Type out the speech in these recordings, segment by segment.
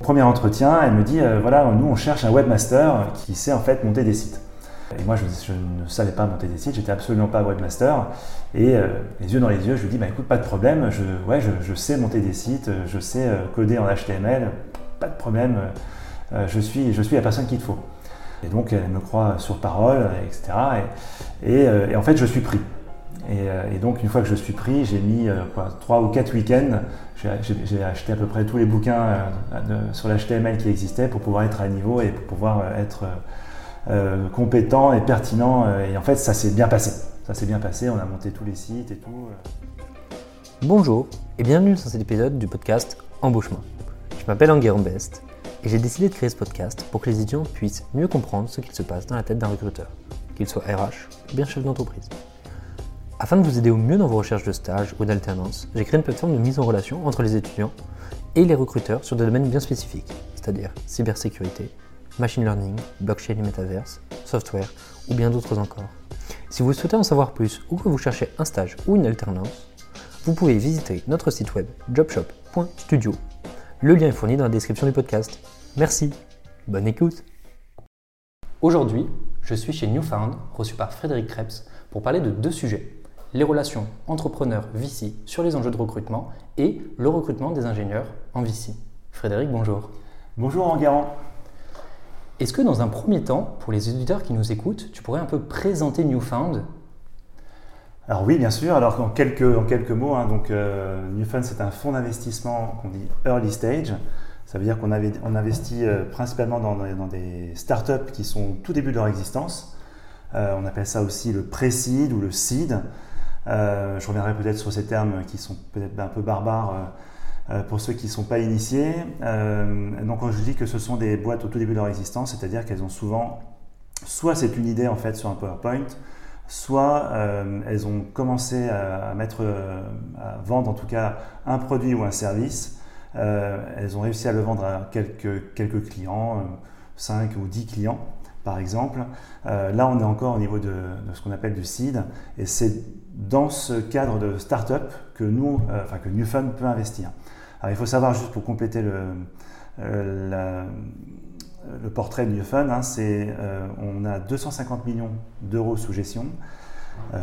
Premier entretien, elle me dit voilà, nous on cherche un webmaster qui sait en fait monter des sites. Et moi, je, ne savais pas monter des sites, j'étais absolument pas webmaster. Et les yeux dans les yeux, je lui dis bah, écoute, pas de problème, je, sais monter des sites, je sais coder en HTML, pas de problème, je, suis, je suis la personne qu'il faut. Et donc, elle me croit sur parole, etc. et en fait, je suis pris. Euh, et, donc, une fois que je suis pris, j'ai mis euh, trois ou quatre week-ends. J'ai acheté à peu près tous les bouquins euh, sur l'HTML qui existaient pour pouvoir être à niveau et pour pouvoir être compétent et pertinent. Et en fait, ça s'est bien passé. Ça s'est bien passé. On a monté tous les sites et tout. Bonjour et bienvenue dans cet épisode du podcast Embauchement. Je m'appelle Enguerrand Best et j'ai décidé de créer ce podcast pour que les étudiants puissent mieux comprendre ce qu'il se passe dans la tête d'un recruteur, qu'il soit RH ou bien chef d'entreprise. Afin de vous aider au mieux dans vos recherches de stage ou d'alternance, j'ai créé une plateforme de mise en relation entre les étudiants et les recruteurs sur des domaines bien spécifiques, c'est-à-dire cybersécurité, machine learning, blockchain et metaverse, software ou bien d'autres encore. Si vous souhaitez en savoir plus ou que vous cherchez un stage ou une alternance, vous pouvez visiter notre site web jobshop.studio. Le lien est fourni dans la description du podcast. Merci, bonne écoute. Aujourd'hui, je suis chez Newfound, reçu par Frédéric Krebs, pour parler de deux sujets les relations entrepreneurs-VC sur les enjeux de recrutement et le recrutement des ingénieurs en VC. Frédéric, bonjour. Bonjour Enguerrand. Est-ce que dans un premier temps, pour les auditeurs qui nous écoutent, tu pourrais un peu présenter Newfound? Alors oui, bien sûr. Alors en quelques, en quelques mots, hein, donc euh, Newfound c'est un fonds d'investissement qu'on dit early stage. Ça veut dire qu'on on investit euh, principalement dans, dans, des startups qui sont tout début de leur existence. Euh, on appelle ça aussi le pré-seed ou le seed. Euh, je reviendrai peut-être sur ces termes qui sont peut-être un peu barbares euh, euh, pour ceux qui ne sont pas initiés. donc quand je dis que ce sont des boîtes au tout début de leur existence, c'est-à-dire qu'elles ont souvent, soit c'est une idée en fait sur un PowerPoint, soit elles ont commencé à, mettre, à vendre en tout cas un produit ou un service. elles ont réussi à le vendre à quelques, quelques clients, 5 ou 10 clients par exemple. là, on est encore au niveau de, ce qu'on appelle du seed, et c'est dans ce cadre de start-up que, nous, euh, enfin, que Newfund peut investir. Alors, il faut savoir, juste pour compléter le, euh, portrait de Newfund, hein, c'est, euh, on a 250 millions d'euros sous gestion,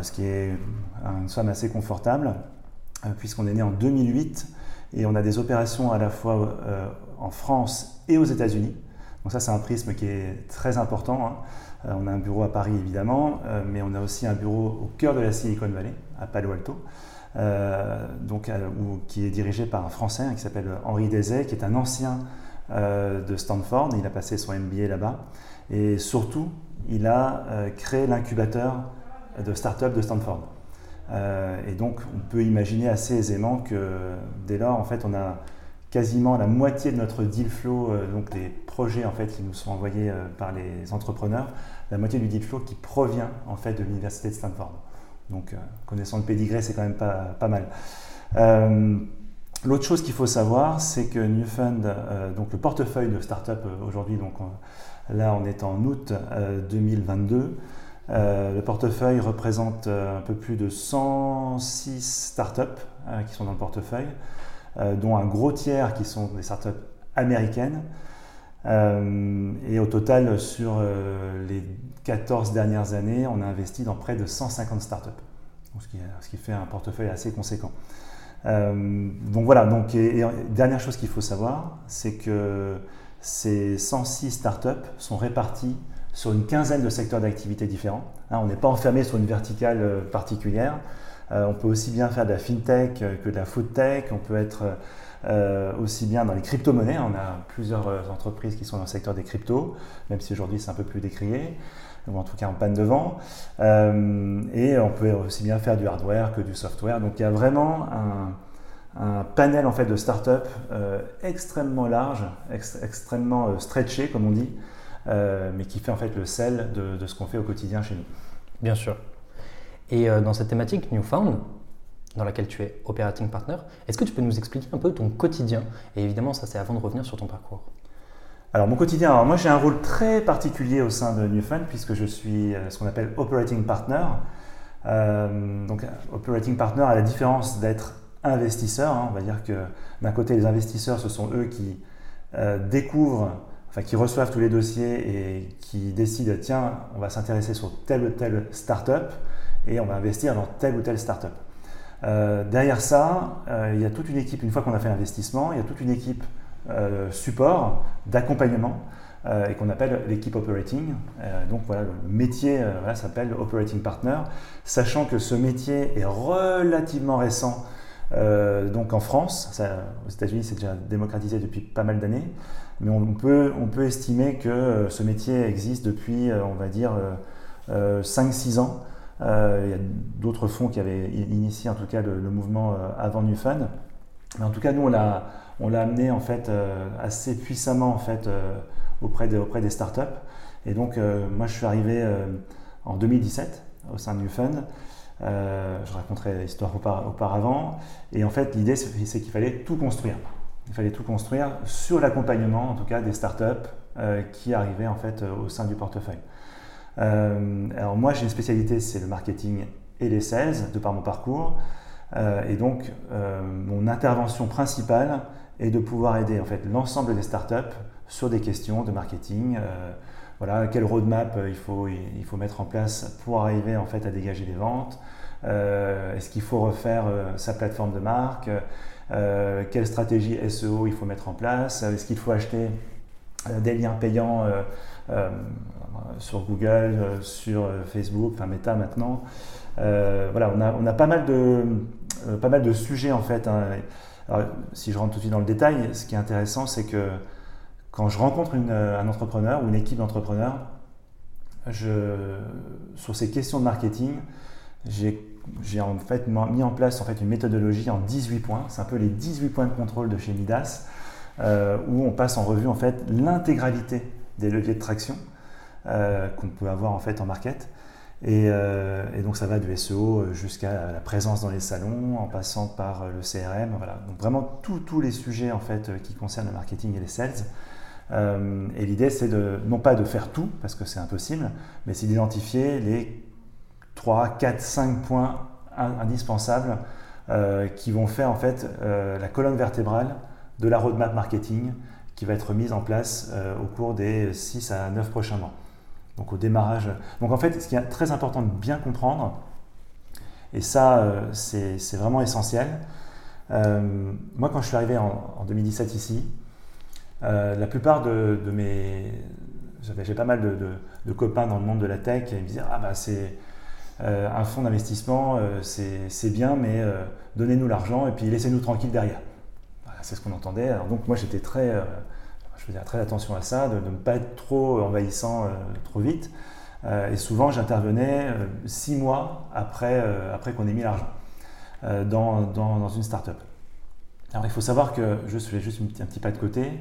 ce qui est une somme assez confortable, puisqu'on est né en 2008 et on a des opérations à la fois en France et aux États-Unis. Donc ça, c'est un prisme qui est très important. Hein. Euh, on a un bureau à Paris évidemment, euh, mais on a aussi un bureau au cœur de la Silicon Valley, à Palo Alto, euh, donc, qui est dirigé par un Français hein, qui s'appelle Henri Dezay, qui est un ancien de Stanford. Il a passé son MBA là-bas. Et surtout, il a créé l'incubateur de start-up de Stanford. et donc, on peut imaginer assez aisément que dès lors, en fait, on a quasiment la moitié de notre deal flow, donc des projets en fait qui nous sont envoyés euh, par les entrepreneurs, la moitié du deal flow qui provient en fait de l'université de Stanford. Donc, euh, connaissant le pédigré, c'est quand même pas, mal. L'autre chose qu'il faut savoir, c'est que Newfund, donc le portefeuille de start-up aujourd'hui, donc là on est en août 2022, le portefeuille représente un peu plus de 106 startups qui sont dans le portefeuille. Euh, dont un gros tiers qui sont des startups américaines. Euh, et au total, sur euh, les 14 dernières années, on a investi dans près de 150 startups, ce, qui, fait un portefeuille assez conséquent. donc voilà, donc, et, dernière chose qu'il faut savoir, c'est que ces 106 startups sont répartis sur une quinzaine de secteurs d'activité différents. Hein, on n'est pas enfermé sur une verticale particulière. Euh, on peut aussi bien faire de la fintech que de la foodtech. On peut être euh, aussi bien dans les crypto-monnaies. On a plusieurs euh, entreprises qui sont dans le secteur des cryptos, même si aujourd'hui c'est un peu plus décrié, ou en tout cas en panne de vent. et on peut aussi bien faire du hardware que du software. Donc il y a vraiment un, panel en fait de startups extrêmement large, extrêmement stretché comme on dit, mais qui fait en fait le sel de ce qu'on fait au quotidien chez nous. Bien sûr. Et euh, dans cette thématique Newfound, dans laquelle tu es operating partner, est-ce que tu peux nous expliquer un peu ton quotidien? Et évidemment, ça c'est avant de revenir sur ton parcours. Alors mon quotidien, moi j'ai un rôle très particulier au sein de Newfound puisque je suis euh, ce qu'on appelle operating partner. Euh, donc operating partner à la différence d'être investisseur, hein, on va dire que d'un côté les investisseurs ce sont eux qui découvrent, enfin qui reçoivent tous les dossiers et qui décident tiens, on va s'intéresser sur telle ou telle startup et on va investir dans telle ou telle startup. Euh, derrière ça, il y a toute une équipe, une fois qu'on a fait l'investissement, il y a toute une équipe support, d'accompagnement euh, et qu'on appelle l'équipe operating. Euh, donc voilà, le métier euh, s'appelle operating partner, sachant que ce métier est relativement récent. donc en France, aux États-Unis c'est déjà démocratisé depuis pas mal d'années, mais on peut, on peut estimer que ce métier existe depuis, on va dire, 5-6 ans. Il y a d'autres fonds qui avaient initié en tout cas le, mouvement avant New Fund. Mais en tout cas, nous, on l'a, amené en fait assez puissamment en fait auprès, auprès des startups. Et donc, euh, moi, je suis arrivé euh, en 2017 au sein de New Fund. Euh, je raconterai l'histoire auparavant. Et en fait, l'idée, c'est qu'il fallait tout construire. Il fallait tout construire sur l'accompagnement, en tout cas, des startups qui arrivaient en fait au sein du portefeuille. Alors moi, j'ai une spécialité, c'est le marketing et les sales, de par mon parcours. et donc, mon intervention principale est de pouvoir aider en fait l'ensemble des startups sur des questions de marketing. Euh, voilà, quel roadmap euh, il faut, il faut mettre en place pour arriver en fait à dégager des ventes. Euh, est-ce qu'il faut refaire sa plateforme de marque? Quelle stratégie SEO il faut mettre en place? Est-ce qu'il faut acheter des liens payants sur Google, sur Facebook, enfin Meta maintenant Voilà, on a, on a pas, mal de, pas mal de sujets en fait. Hein. si je rentre tout de suite dans le détail, ce qui est intéressant, c'est que quand je rencontre euh, un entrepreneur ou une équipe d'entrepreneurs, sur ces questions de marketing, j'ai en fait mis en place en fait une méthodologie en 18 points. C'est un peu les 18 points de contrôle de chez Midas, euh, où on passe en revue en fait l'intégralité des leviers de traction euh, qu'on peut avoir en fait en market. Et, donc ça va du SEO jusqu'à la présence dans les salons, en passant par le CRM, voilà. Donc vraiment tous les sujets en fait qui concernent le marketing et les sales. Euh, et l'idée, c'est de, non pas de faire tout, parce que c'est impossible, mais c'est d'identifier les 3, 4, 5 points indispensables euh, qui vont faire en fait euh, la colonne vertébrale de la roadmap marketing qui va être mise en place au cours des 6 à 9 prochains mois. Donc au démarrage. Donc en fait, ce qui est très important de bien comprendre, et ça c'est vraiment essentiel, moi quand je suis arrivé en, en 2017 ici, euh, la plupart de, mes. J'ai pas mal de, copains dans le monde de la tech et ils me disaient Ah, bah, c'est euh, un fonds d'investissement, euh, c'est bien, mais donnez-nous l'argent et puis laissez-nous tranquilles derrière. C'est ce qu'on entendait. Donc, moi, j'étais très. je faisais très attention à ça, de, ne pas être trop envahissant trop vite. et souvent, j'intervenais six mois après, après qu'on ait mis l'argent dans, une startup. Alors, il faut savoir que, je fais juste un petit pas de côté,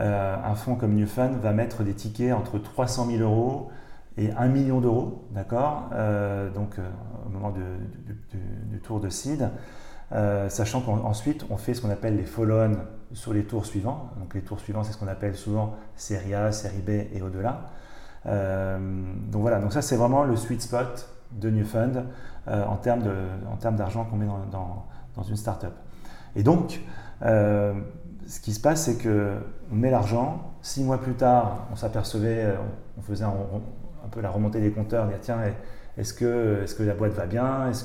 euh, un fonds comme New Fund va mettre des tickets entre 300 000 euros et 1 million d'euros, d'accord euh, Donc, euh, au moment du, tour de seed, sachant qu'ensuite, on fait ce qu'on appelle les follow-on sur les tours suivants. Donc, les tours suivants, c'est ce qu'on appelle souvent série A, série B et au-delà. donc, voilà, donc ça, c'est vraiment le sweet spot de New Fund en termes d'argent qu'on met dans, une startup. Et donc, ce qui se passe, c'est qu'on met l'argent, six mois plus tard, on s'apercevait, euh, on faisait un, peu la remontée des compteurs, dire tiens, est-ce que, est que la boîte va bien? Est-ce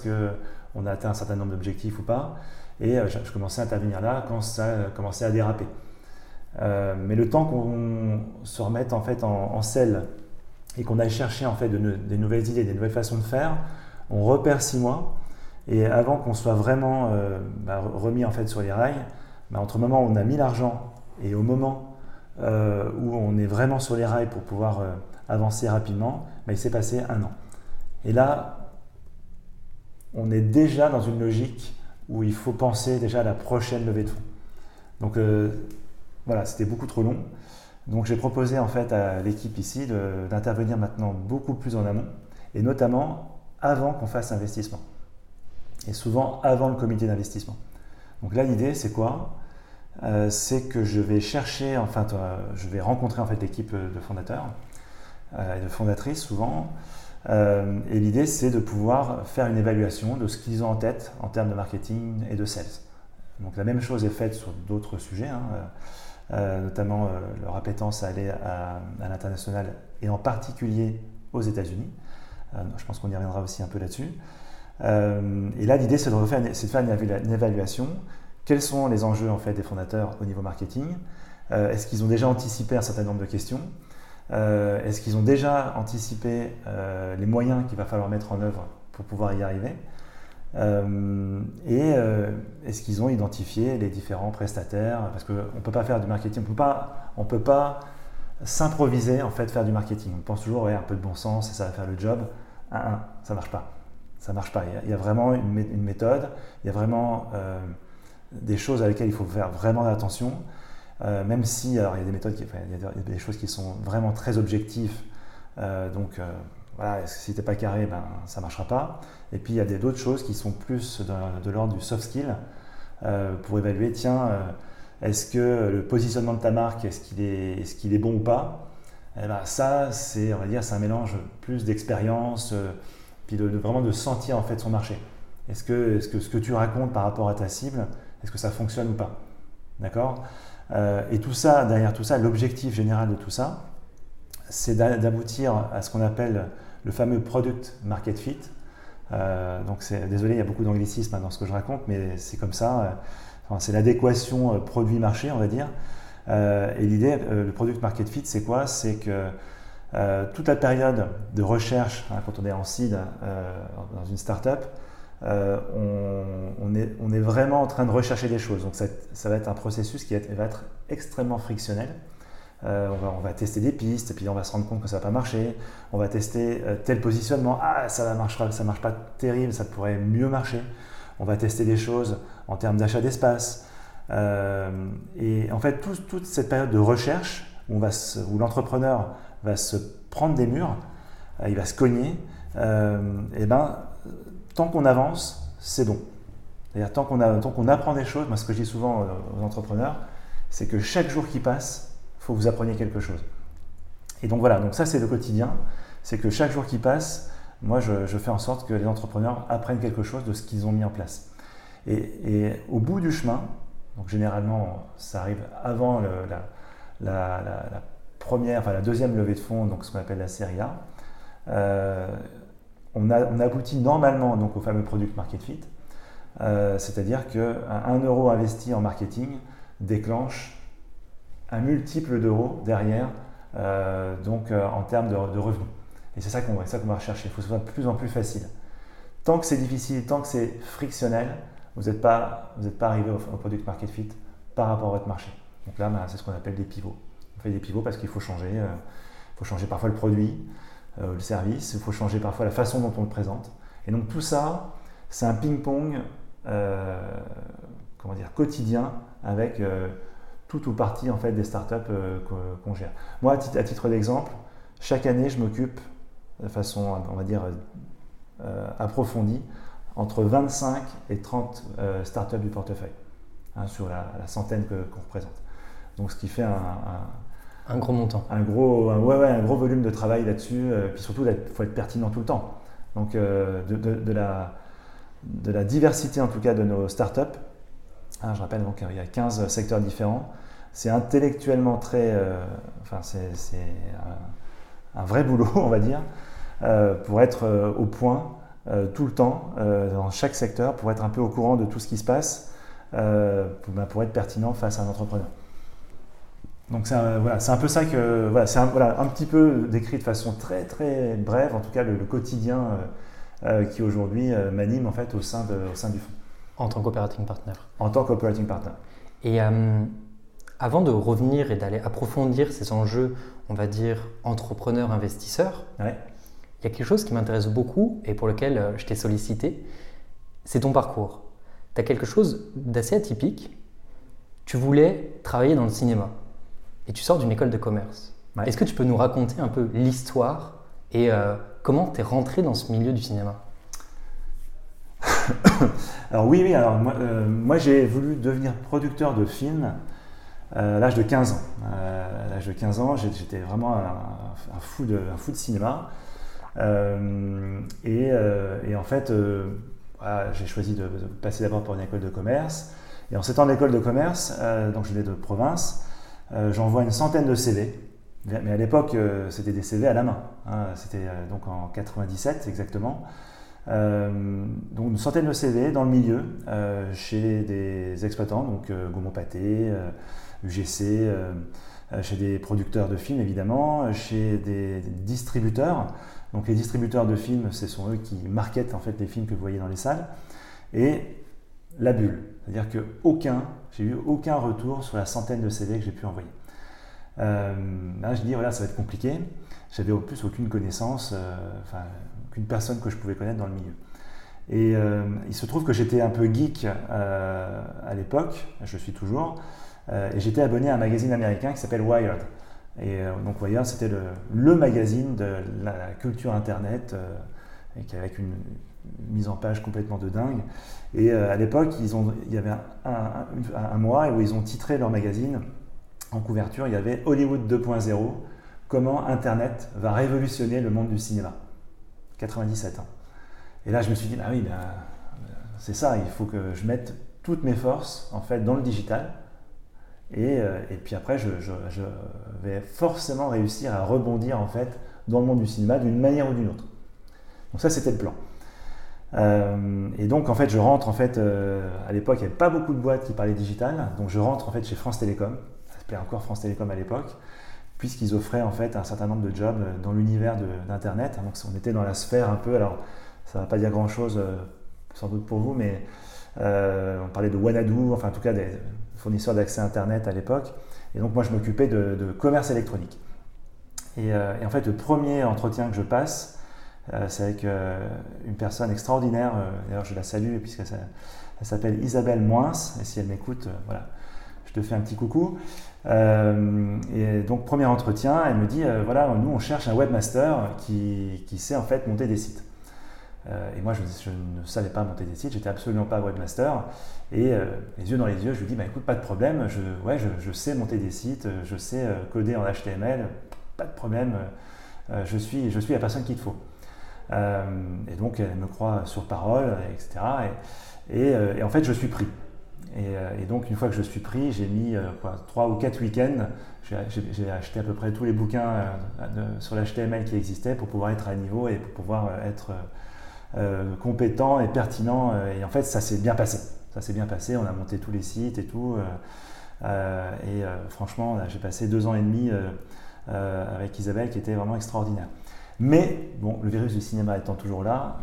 qu'on a atteint un certain nombre d'objectifs ou pas Et euh, je commençais à intervenir là quand ça commençait à déraper. Euh, mais le temps qu'on se remette en fait en, selle et qu'on aille chercher en fait des nouvelles idées, des nouvelles façons de faire, on repère six mois. Et avant qu'on soit vraiment bah, remis en fait sur les rails, entre le moment où on a mis l'argent et au moment euh, où on est vraiment sur les rails pour pouvoir euh, avancer rapidement, bah, il s'est passé un an. Et là, on est déjà dans une logique où il faut penser déjà à la prochaine levée de fonds. Donc euh, voilà, c'était beaucoup trop long. Donc j'ai proposé en fait à l'équipe ici d'intervenir maintenant beaucoup plus en amont, et notamment avant qu'on fasse investissement. Et souvent avant le comité d'investissement. Donc là, l'idée, c'est quoi? Euh, C'est que je vais chercher, enfin, je vais rencontrer en fait l'équipe de fondateurs euh, et de fondatrices souvent. Euh, et l'idée, c'est de pouvoir faire une évaluation de ce qu'ils ont en tête en termes de marketing et de sales. Donc la même chose est faite sur d'autres sujets. Hein. notamment leur appétence à aller à, l'international et en particulier aux États-Unis. je pense qu'on y reviendra aussi un peu là-dessus. et là, l'idée, c'est de, faire une, évaluation. Quels sont les enjeux en fait, des fondateurs au niveau marketing? Est-ce qu'ils ont déjà anticipé un certain nombre de questions? Est-ce qu'ils ont déjà anticipé les moyens qu'il va falloir mettre en œuvre pour pouvoir y arriver? Euh, et euh, est-ce qu'ils ont identifié les différents prestataires? Parce qu'on ne peut pas faire du marketing, on ne peut pas, s'improviser en fait faire du marketing. On pense toujours ouais, un peu de bon sens et ça va faire le job. Un, ça marche pas. Ça marche pas. Il y a, vraiment une, méthode. Il y a vraiment euh, des choses à lesquelles il faut faire vraiment attention. Même si alors il y a des méthodes, il y a des choses qui sont vraiment très objectives. donc voilà, si t'es pas carré, ben, ça marchera pas. Et puis il y a d'autres choses qui sont plus de, l'ordre du soft skill euh, pour évaluer, tiens, euh, est-ce que le positionnement de ta marque, est-ce qu'il est, est, qu'il est, bon ou pas? Eh ben, Ça, c'est, un mélange plus d'expérience, euh, puis de, vraiment de sentir en fait son marché. Est-ce que, est -ce que ce que tu racontes par rapport à ta cible, est-ce que ça fonctionne ou pas? D'accord? Et tout ça, derrière tout ça, l'objectif général de tout ça, c'est d'aboutir à ce qu'on appelle le fameux product market fit. Euh, donc désolé, il y a beaucoup d'anglicisme hein, dans ce que je raconte, mais c'est comme ça. Euh, c'est l'adéquation euh, produit-marché, on va dire. et l'idée, le product market fit, c'est quoi? C'est que toute la période de recherche, hein, quand on est en seed dans une startup, on, on, est, vraiment en train de rechercher des choses. Donc ça, va être un processus qui va être extrêmement frictionnel. Euh, on, va, tester des pistes, puis on va se rendre compte que ça va pas marcher. On va tester euh, tel positionnement. Ah, ça ne marchera, ça marche pas terrible, ça pourrait mieux marcher. On va tester des choses en termes d'achat d'espace. Euh, et en fait, toute cette période de recherche où, l'entrepreneur va se prendre des murs, il va se cogner, et ben, tant qu'on avance, c'est bon. C'est-à-dire tant qu'on apprend des choses, moi ce que je dis souvent aux entrepreneurs, c'est que chaque jour qui passe, faut que vous appreniez quelque chose. Et donc voilà, donc ça c'est le quotidien, c'est que chaque jour qui passe, moi je, fais en sorte que les entrepreneurs apprennent quelque chose de ce qu'ils ont mis en place. Et, au bout du chemin, donc généralement ça arrive avant la, première, enfin la deuxième levée de fonds, donc ce qu'on appelle la série A, euh, on, aboutit normalement donc au fameux product market fit, euh, c'est-à-dire qu'un 1 euro investi en marketing déclenche un multiple d'euros derrière, euh, donc euh, en termes de, revenus. Et c'est ça qu'on va rechercher. Il faut que ce soit de plus en plus facile. Tant que c'est difficile, tant que c'est frictionnel, vous n'êtes pas, vous arrivé au, product market fit par rapport à votre marché. Donc là, ben, c'est ce qu'on appelle des pivots. On fait des pivots parce qu'il faut changer. Euh, il faut changer parfois le produit, le service, il faut changer parfois la façon dont on le présente. Et donc tout ça, c'est un ping-pong comment dire, quotidien avec tout ou partie en fait des startups euh, qu'on gère. Moi, à titre, d'exemple, chaque année, je m'occupe de façon, on va dire, euh, approfondie, entre 25 et 30 euh, startups du portefeuille, hein, sur la, centaine qu'on représente. Donc, ce qui fait un, gros montant. Un gros, ouais, un gros volume de travail là-dessus. puis surtout, il faut être pertinent tout le temps. Donc, de, de, la, diversité, en tout cas, de nos startups, Hein, je rappelle, donc, il y a 15 secteurs différents. C'est intellectuellement très. Euh, enfin, c'est un, vrai boulot, on va dire, euh, pour être euh, au point tout le temps, dans chaque secteur, pour être un peu au courant de tout ce qui se passe, ben, pour, être pertinent face à un entrepreneur. Donc c'est un, voilà, un, peu ça que voilà, c'est un, voilà, un, petit peu décrit de façon très très brève, en tout cas le, quotidien qui aujourd'hui m'anime en fait au sein, de, au sein du fonds. En tant qu'operating partner. En tant qu'operating partner. Et euh, avant de revenir et d'aller approfondir ces enjeux, on va dire entrepreneur-investisseur, il y a quelque chose qui m'intéresse beaucoup et pour lequel euh, je t'ai sollicité, c'est ton parcours. Tu as quelque chose d'assez atypique. Tu voulais travailler dans le cinéma et tu sors d'une école de commerce. Est-ce que tu peux nous raconter un peu l'histoire et euh, comment tu es rentré dans ce milieu du cinéma? Alors oui, oui, alors moi, euh, j'ai voulu devenir producteur de films euh, à l'âge de 15 ans. À l'âge de 15 ans, j'étais vraiment un, fou de, un fou de cinéma. Et, en fait, j'ai choisi de, passer d'abord pour une école de commerce. Et en 7 ans d'école de commerce, donc je venais de province, J'envoie une centaine de CV. Mais à l'époque, c'était des CV à la main. Hein. c'était donc en 97 exactement. donc une centaine de CV dans le milieu, chez des exploitants, donc Gaumont Pâté, UGC, chez des producteurs de films évidemment, chez des distributeurs. Donc les distributeurs de films, ce sont eux qui marketent en fait les films que vous voyez dans les salles. Et la bulle, c'est-à-dire que aucun, j'ai eu aucun retour sur la centaine de CV que j'ai pu envoyer. Euh, là, je dis voilà, ça va être compliqué. J'avais au plus aucune connaissance, euh, enfin, aucune personne que je pouvais connaître dans le milieu. Et euh, il se trouve que j'étais un peu geek à l'époque, je suis toujours, et j'étais abonné à un magazine américain qui s'appelle Wired. Et donc Wired, c'était le, magazine de la, culture Internet, euh, avec une mise en page complètement de dingue. Et euh, à l'époque, il y avait un, mois où ils ont titré leur magazine en couverture, il y avait Hollywood 2.0, comment Internet va révolutionner le monde du cinéma. 97 ans. Et là, je me suis dit, ah oui, ben, c'est ça, il faut que je mette toutes mes forces en fait dans le digital euh, et, puis après, je, vais forcément réussir à rebondir en fait dans le monde du cinéma d'une manière ou d'une autre. Donc ça, c'était le plan. Euh, et donc en fait, je rentre en fait. Euh, à l'époque, il n'y avait pas beaucoup de boîtes qui parlaient digital, donc je rentre en fait chez France Télécom. Ça s'appelait encore France Télécom à l'époque, puisqu'ils offraient en fait un certain nombre de jobs dans l'univers d'Internet. Donc on était dans la sphère un peu. Alors ça ne va pas dire grand chose sans doute pour vous, mais on parlait de Wanadu, enfin en tout cas des, fournisseur d'accès Internet à l'époque. Et donc moi, je m'occupais de, commerce électronique. Euh, et, en fait, le premier entretien que je passe, euh, c'est avec euh, une personne extraordinaire. D'ailleurs, je la salue puisqu'elle s'appelle Isabelle Moins. Et si elle m'écoute, voilà, je te fais un petit coucou. et donc, premier entretien, elle me dit voilà, nous, on cherche un webmaster qui, qui sait en fait monter des sites. Euh, et moi, je, ne savais pas monter des sites, j'étais absolument pas webmaster. Et euh, les yeux dans les yeux, je lui dis bah, écoute, pas de problème, je, ouais, je, sais monter des sites, je sais euh, coder en HTML, pas de problème, je, suis, je suis la personne qu'il te faut. Et donc, elle me croit sur parole, etc. Et, en fait, je suis pris. Et, donc, une fois que je suis pris, j'ai mis trois ou quatre week-ends. J'ai acheté à peu près tous les bouquins sur l'HTML qui existaient pour pouvoir être à niveau et pour pouvoir être euh, compétent et pertinent. Euh, et en fait, ça s'est bien passé. Ça s'est bien passé. On a monté tous les sites et tout. Euh, et franchement, j'ai passé deux ans et demi avec Isabelle qui était vraiment extraordinaire. Mais bon, le virus du cinéma étant toujours là,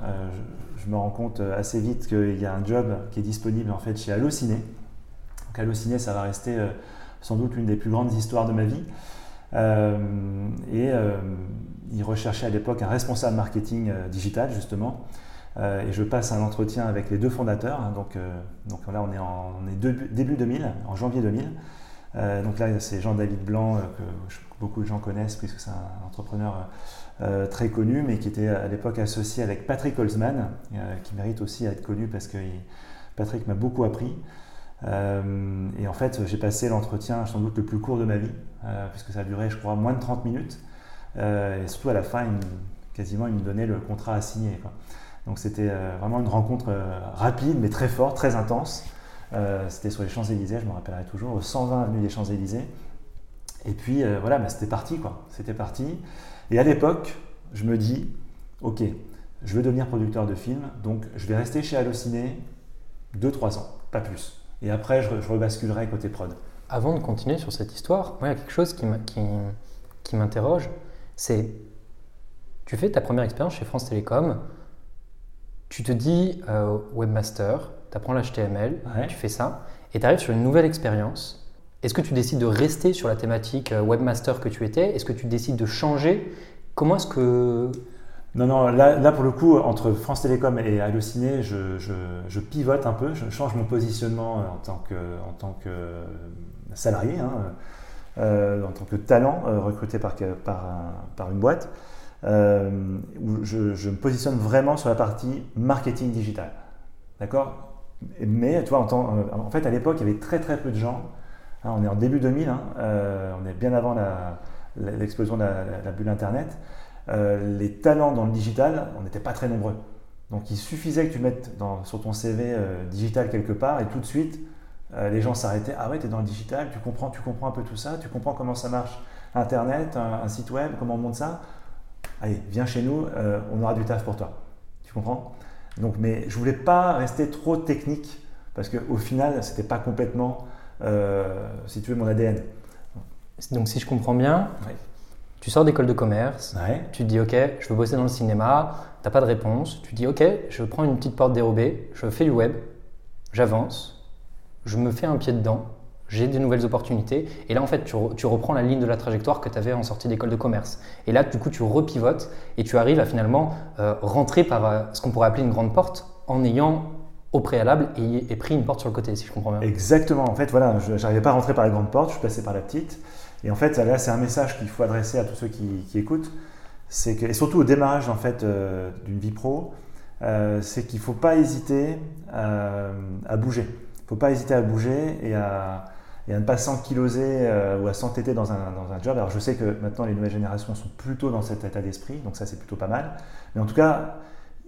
je, me rends compte assez vite qu'il y a un job qui est disponible en fait chez Allociné. Donc Allociné, ça va rester sans doute l'une des plus grandes histoires de ma vie. et il recherchait à l'époque un responsable marketing euh, digital, justement. Euh, et je passe un entretien avec les deux fondateurs. Hein, donc, euh, là, on est, en, est début 2000, en janvier 2000. donc là, c'est Jean-David Blanc, que beaucoup de gens connaissent, puisque c'est un entrepreneur très connu, mais qui était à l'époque associé avec Patrick Holzman, qui mérite aussi à être connu parce que Patrick m'a beaucoup appris. et en fait, j'ai passé l'entretien sans doute le plus court de ma vie, puisque ça a duré, je crois, moins de 30 minutes. Euh, et surtout à la fin, il, quasiment, il me donnait le contrat à signer. Donc c'était euh, vraiment une rencontre euh, rapide, mais très forte, très intense. c'était sur les Champs-Élysées, je me rappellerai toujours, au 120 avenue des Champs-Élysées. Et puis voilà, bah, c'était parti quoi. C'était parti. Et à l'époque, je me dis, ok, je veux devenir producteur de films, donc je vais rester chez Allociné 2-3 ans, pas plus. Et après, je, rebasculerai côté prod. Avant de continuer sur cette histoire, il y a quelque chose qui m'interroge c'est tu fais ta première expérience chez France Télécom, tu te dis euh, webmaster, tu apprends l'HTML, tu fais ça, et tu arrives sur une nouvelle expérience. Est-ce que tu décides de rester sur la thématique euh, webmaster que tu étais? Est-ce que tu décides de changer? Comment est-ce que... Non, non, là, pour le coup, entre France Télécom et Allociné, je, pivote un peu, je change mon positionnement en tant que, en tant que salarié. Hein. Euh, en tant que talent euh, recruté par, par, une boîte, euh, où je, me positionne vraiment sur la partie marketing digital. D'accord? Mais tu vois, en, fait, à l'époque, il y avait très très peu de gens. Hein, on est en début 2000, hein, on est bien avant l'explosion de la, bulle Internet. les talents dans le digital, on n'était pas très nombreux. Donc il suffisait que tu mettes sur ton CV digital quelque part et tout de suite, euh, les gens s'arrêtaient. Ah ouais, tu es dans le digital, tu comprends, tu comprends un peu tout ça, tu comprends comment ça marche Internet, un, site web, comment on monte ça Allez, viens chez nous, euh, on aura du taf pour toi. Tu comprends? Donc, mais je voulais pas rester trop technique parce qu'au final, c'était pas complètement, euh, si tu veux, mon ADN. Donc, si je comprends bien, tu sors d'école de commerce, tu te dis ok, je veux bosser dans le cinéma, tu n'as pas de réponse, tu dis ok, je prends une petite porte dérobée, je fais du web, j'avance, je me fais un pied dedans, j'ai des nouvelles opportunités. Et là, en fait, tu, reprends la ligne de la trajectoire que tu avais en sortie d'école de commerce. Et là, du coup, tu repivotes et tu arrives à finalement euh, rentrer par euh, ce qu'on pourrait appeler une grande porte en ayant au préalable et, pris une porte sur le côté, si je comprends bien. Exactement. En fait, voilà, je n'arrivais pas à rentrer par la grande porte, je suis passé par la petite. Et en fait, là, c'est un message qu'il faut adresser à tous ceux qui, écoutent. C'est que, et surtout au démarrage en fait euh, d'une vie pro, c'est qu'il ne faut pas hésiter à bouger. Il ne faut pas hésiter à bouger et à, et à ne pas s'enquiloser euh, ou à s'entêter dans un, dans un, job. Alors je sais que maintenant les nouvelles générations sont plutôt dans cet état d'esprit, donc ça c'est plutôt pas mal. Mais en tout cas,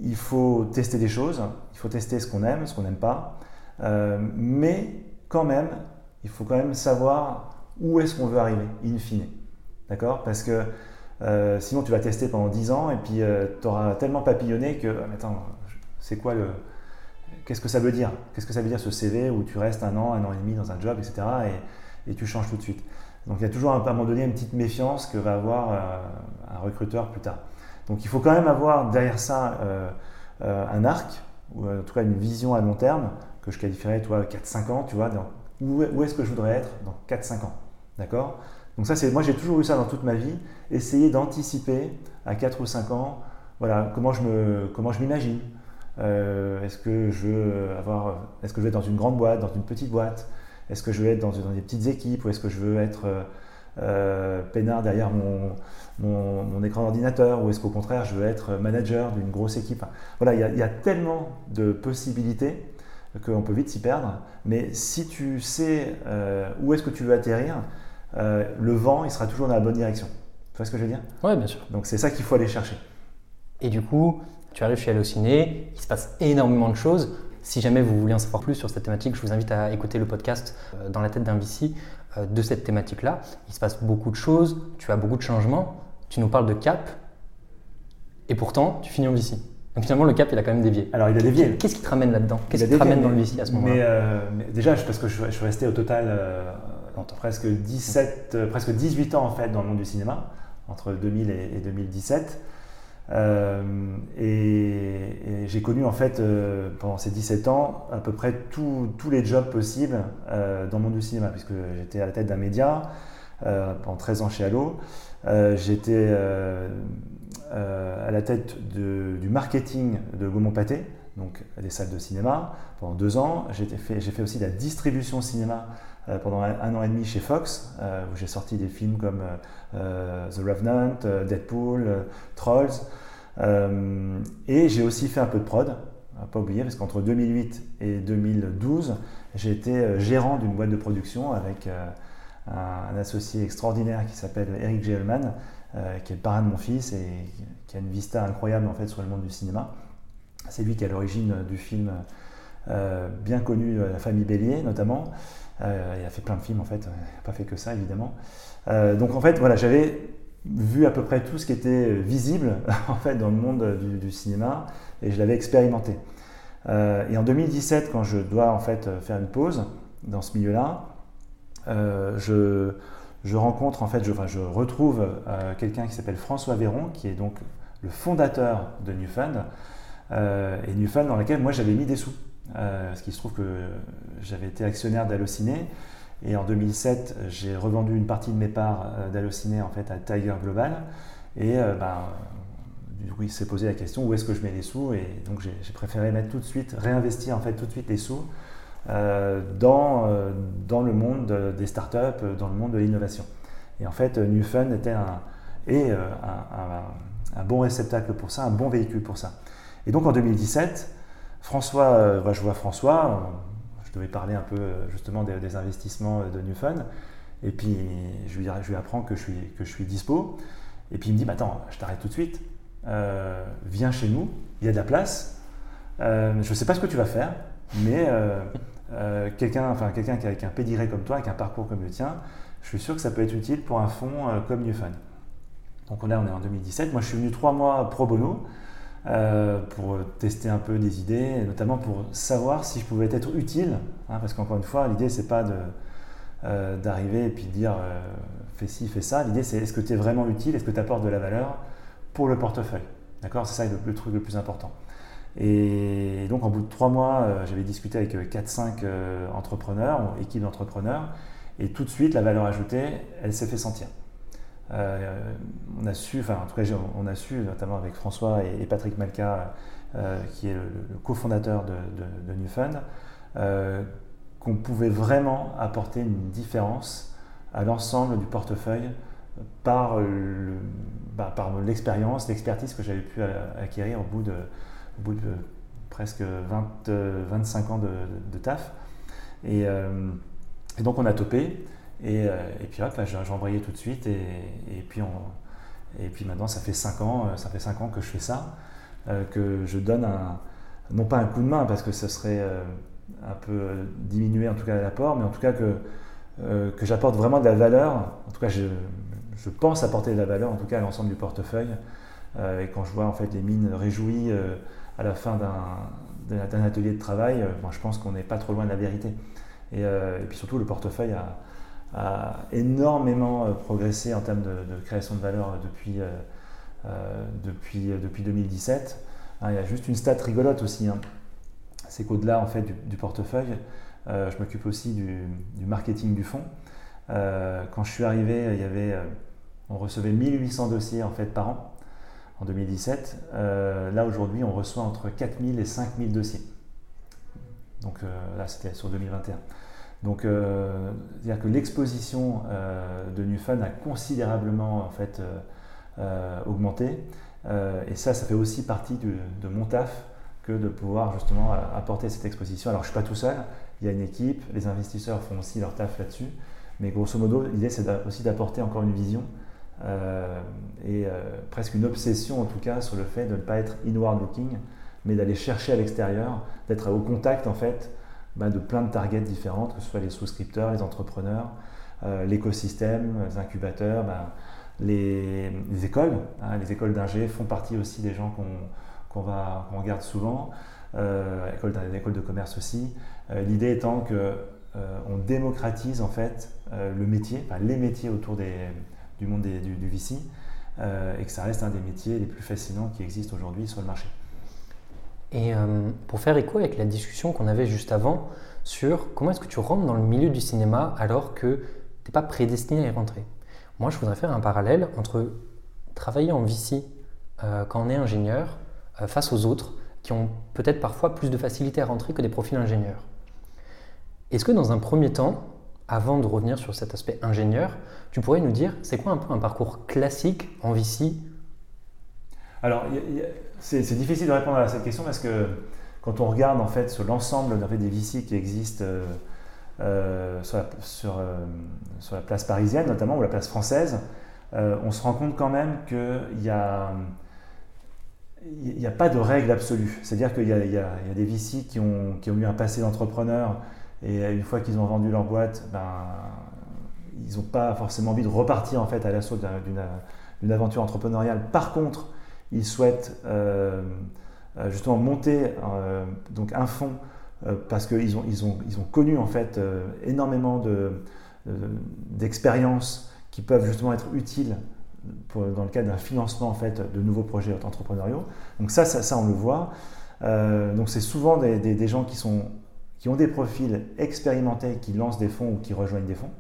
il faut tester des choses, il faut tester ce qu'on aime, ce qu'on n'aime pas. Euh, mais quand même, il faut quand même savoir où est-ce qu'on veut arriver, in fine. D'accord? Parce que euh, sinon tu vas tester pendant 10 ans et puis tu auras tellement papillonné que, attends, c'est quoi le qu'est-ce que ça veut dire? Qu'est-ce que ça veut dire ce CV où tu restes un an, un an et demi dans un job, etc. et, tu changes tout de suite? Donc il y a toujours à un moment donné une petite méfiance que va avoir euh, un recruteur plus tard. Donc il faut quand même avoir derrière ça euh, euh, un arc, ou en tout cas une vision à long terme, que je qualifierais, toi, 4-5 ans, tu vois, où, est-ce que je voudrais être dans 4-5 ans D'accord? Donc ça, c'est moi j'ai toujours eu ça dans toute ma vie, essayer d'anticiper à 4 ou 5 ans, voilà, comment je me, comment je m'imagine, euh, est-ce que je veux avoir, est-ce que je veux être dans une grande boîte, dans une petite boîte? Est-ce que je veux être dans, des petites équipes ou est-ce que je veux être euh, euh, peinard derrière mon, mon, écran d'ordinateur ou est-ce qu'au contraire je veux être manager d'une grosse équipe? Voilà, il y, a tellement de possibilités qu'on peut vite s'y perdre. Mais si tu sais où est-ce que tu veux atterrir, le vent, il sera toujours dans la bonne direction. Tu vois ce que je veux dire? Oui, bien sûr. Donc c'est ça qu'il faut aller chercher. Et du coup, tu arrives chez Allociné, il se passe énormément de choses. Si jamais vous voulez en savoir plus sur cette thématique, je vous invite à écouter le podcast euh, Dans la tête d'un VC euh, de cette thématique-là. Il se passe beaucoup de choses, tu as beaucoup de changements, tu nous parles de cap, et pourtant, tu finis en VC. Donc finalement, le cap, il a quand même dévié. Alors, il a dévié. Qu'est-ce qui te ramène là-dedans? Qu'est-ce qui te ramène dans le VC à ce moment-là? euh, mais, déjà, parce que je, suis resté au total presque, 17, presque 18 ans en fait dans le monde du cinéma, entre 2000 et 2017. Euh, et, j'ai connu en fait euh, pendant ces 17 ans à peu près tous les jobs possibles euh, dans le monde du cinéma, puisque j'étais à la tête d'un média pendant 13 ans chez Allo. j'étais à la tête du marketing de Gaumont Pâté, donc des salles de cinéma, pendant deux ans. J'ai fait, fait, aussi la distribution cinéma pendant un, an et demi chez Fox, où j'ai sorti des films comme The Revenant, Deadpool, Trolls. Euh, et j'ai aussi fait un peu de prod, à pas oublier, parce qu'entre 2008 et 2012, j'ai été euh, gérant d'une boîte de production avec euh, un, associé extraordinaire qui s'appelle Eric Gelman, qui est le parrain de mon fils et qui a une vista incroyable en fait sur le monde du cinéma. C'est lui qui est à l'origine du film bien connu, La famille Bélier notamment. Il a fait plein de films en fait, il n'a pas fait que ça évidemment. donc en fait, voilà, j'avais vu à peu près tout ce qui était visible en fait dans le monde du, cinéma et je l'avais expérimenté. Euh, et en 2017, quand je dois en fait faire une pause dans ce milieu-là, euh, je, je, rencontre en fait, je, je retrouve euh, quelqu'un qui s'appelle François Véron, qui est donc le fondateur de New Fund, et New Fund dans lequel moi j'avais mis des sous, parce qu'il se trouve que j'avais été actionnaire d'Allociné et en 2007, j'ai revendu une partie de mes parts euh, d'Allociné en fait, à Tiger Global. Et euh, ben, du coup, il s'est posé la question où est-ce que je mets les sous? Et donc, j'ai préféré mettre tout de suite, réinvestir en fait tout de suite les sous euh, dans, dans le monde des startups, dans le monde de l'innovation. Et en fait, New Fund était un, et, un, bon réceptacle pour ça, un bon véhicule pour ça. Et donc en 2017, François, je vois François, je devais parler un peu euh, justement des, investissements euh, de New. Et puis je lui, apprends que je, suis, dispo. Et puis il me dit bah, Attends, je t'arrête tout de suite. Euh, viens chez nous, il y a de la place. je ne sais pas ce que tu vas faire, mais quelqu'un qui a un pédigré comme toi, avec un parcours comme le tien, je suis sûr que ça peut être utile pour un fonds comme Newfund. Donc là, on est en 2017. Moi, je suis venu trois mois pro bono euh, pour tester un peu des idées, notamment pour savoir si je pouvais être utile. Hein, parce qu'encore une fois, l'idée, c'est pas euh, d'arriver et puis de dire euh, fais ci, fais ça. L'idée, c'est est-ce que tu es vraiment utile, est-ce que tu apportes de la valeur pour le portefeuille. D'accord? C'est ça le, truc le plus important. Et donc, en bout de trois mois, j'avais discuté avec 4-5 entrepreneurs, équipes d'entrepreneurs, et tout de suite, la valeur ajoutée, elle s'est fait sentir. Euh, on a su, en tout cas on a su, notamment avec François et, Patrick Malka, euh, qui est le, cofondateur de, de, euh, qu'on pouvait vraiment apporter une différence à l'ensemble du portefeuille par, bah, l'expérience, l'expertise que j'avais pu acquérir au bout de, presque 20, 25 ans de, taf. Et, donc on a topé. Et, euh, et puis hop, j'ai embrayé tout de suite. Et, puis maintenant, ça fait 5 ans, euh, ça fait 5 ans que je fais ça, euh, que je donne un, non pas un coup de main parce que ce serait un peu diminuer en tout cas l'apport, mais en tout cas que, j'apporte vraiment de la valeur. En tout cas, je, pense apporter de la valeur en tout cas à l'ensemble du portefeuille. et quand je vois en fait les mines réjouies à la fin d'un atelier de travail, moi, je pense qu'on n'est pas trop loin de la vérité. Et puis surtout, le portefeuille a, a énormément euh, progressé en termes de, création de valeur depuis, euh, euh, depuis, depuis 2017. Hein, il y a juste une stat rigolote aussi. Hein. C'est qu'au-delà en fait, du, portefeuille, je m'occupe aussi du, marketing du fonds. quand je suis arrivé, il y on recevait 1800 dossiers en fait, par an en 2017. là aujourd'hui, on reçoit entre 4000 et 5000 dossiers. Donc là, c'était sur 2021. Donc, euh, c'est-à-dire que l'exposition euh, de Newfun a considérablement en fait euh, augmenté. et ça, ça fait aussi partie de mon taf que de pouvoir justement apporter cette exposition. Alors, je ne suis pas tout seul. Il y a une équipe. Les investisseurs font aussi leur taf là-dessus. Mais grosso modo, l'idée, c'est aussi d'apporter encore une vision et presque une obsession en tout cas sur le fait de ne pas être inward looking, mais d'aller chercher à l'extérieur, d'être au contact en fait bah, de plein de targets différentes, que ce soit les souscripteurs, les entrepreneurs, euh, l'écosystème, les incubateurs, bah, les, écoles. Hein, les écoles d'ingé font partie aussi des gens qu'on va regarde souvent, euh, école, les écoles de commerce aussi. Euh, l'idée étant que on démocratise en fait le métier, les métiers autour du monde du, du, VC, et que ça reste un des métiers les plus fascinants qui existent aujourd'hui sur le marché. Et euh, pour faire écho avec la discussion qu'on avait juste avant sur comment est-ce que tu rentres dans le milieu du cinéma alors que tu n'es pas prédestiné à y rentrer. Moi, je voudrais faire un parallèle entre travailler en VC euh, quand on est ingénieur euh, face aux autres qui ont peut-être parfois plus de facilité à rentrer que des profils ingénieurs. Est-ce que dans un premier temps, avant de revenir sur cet aspect ingénieur, tu pourrais nous dire c'est quoi un peu un parcours classique en VC Alors, c'est difficile de répondre à cette question parce que quand on regarde en fait sur l'ensemble des VC qui existent euh, euh, sur, la, euh, sur, la, place parisienne notamment ou la place française, on se rend compte quand même qu'il y a n'y a pas de règle absolue. C'est-à-dire qu'il y, y, a des VC qui ont, qui ont eu un passé d'entrepreneur et une fois qu'ils ont vendu leur boîte, ben, ils n'ont pas forcément envie de repartir en fait à l'assaut d'une aventure entrepreneuriale. Par contre, ils souhaitent euh, euh, justement monter euh, donc un fonds parce qu'ils ont, ils ont, ils ont connu en fait énormément d'expériences qui peuvent justement être utiles dans le cadre d'un financement en fait de nouveaux projets entrepreneuriaux. Donc ça, ça, on le voit. donc c'est souvent des, des, gens qui, sont, qui ont des profils expérimentés, qui lancent des fonds ou qui rejoignent des fonds.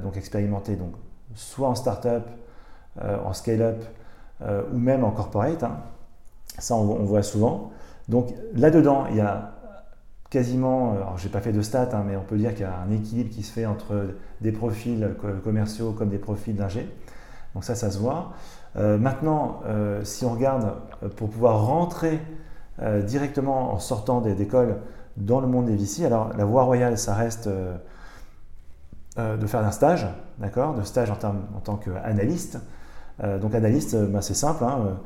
donc expérimentés, donc soit en start-up, en scale-up, euh, ou même en corporate. Hein. Ça, on, voit souvent. Donc là-dedans, il y a quasiment, euh, alors j'ai pas fait de stats, hein, mais on peut dire qu'il y a un équilibre qui se fait entre des profils commerciaux comme des profils d'ingé. Donc ça, ça se voit. Euh, maintenant, si on regarde pour pouvoir rentrer directement en sortant d'école dans le monde des VC, alors la voie royale, ça reste de faire un stage, d'accord, de stage en, en tant qu'analyste. Euh, donc analyste, euh, bah, c'est simple. Hein,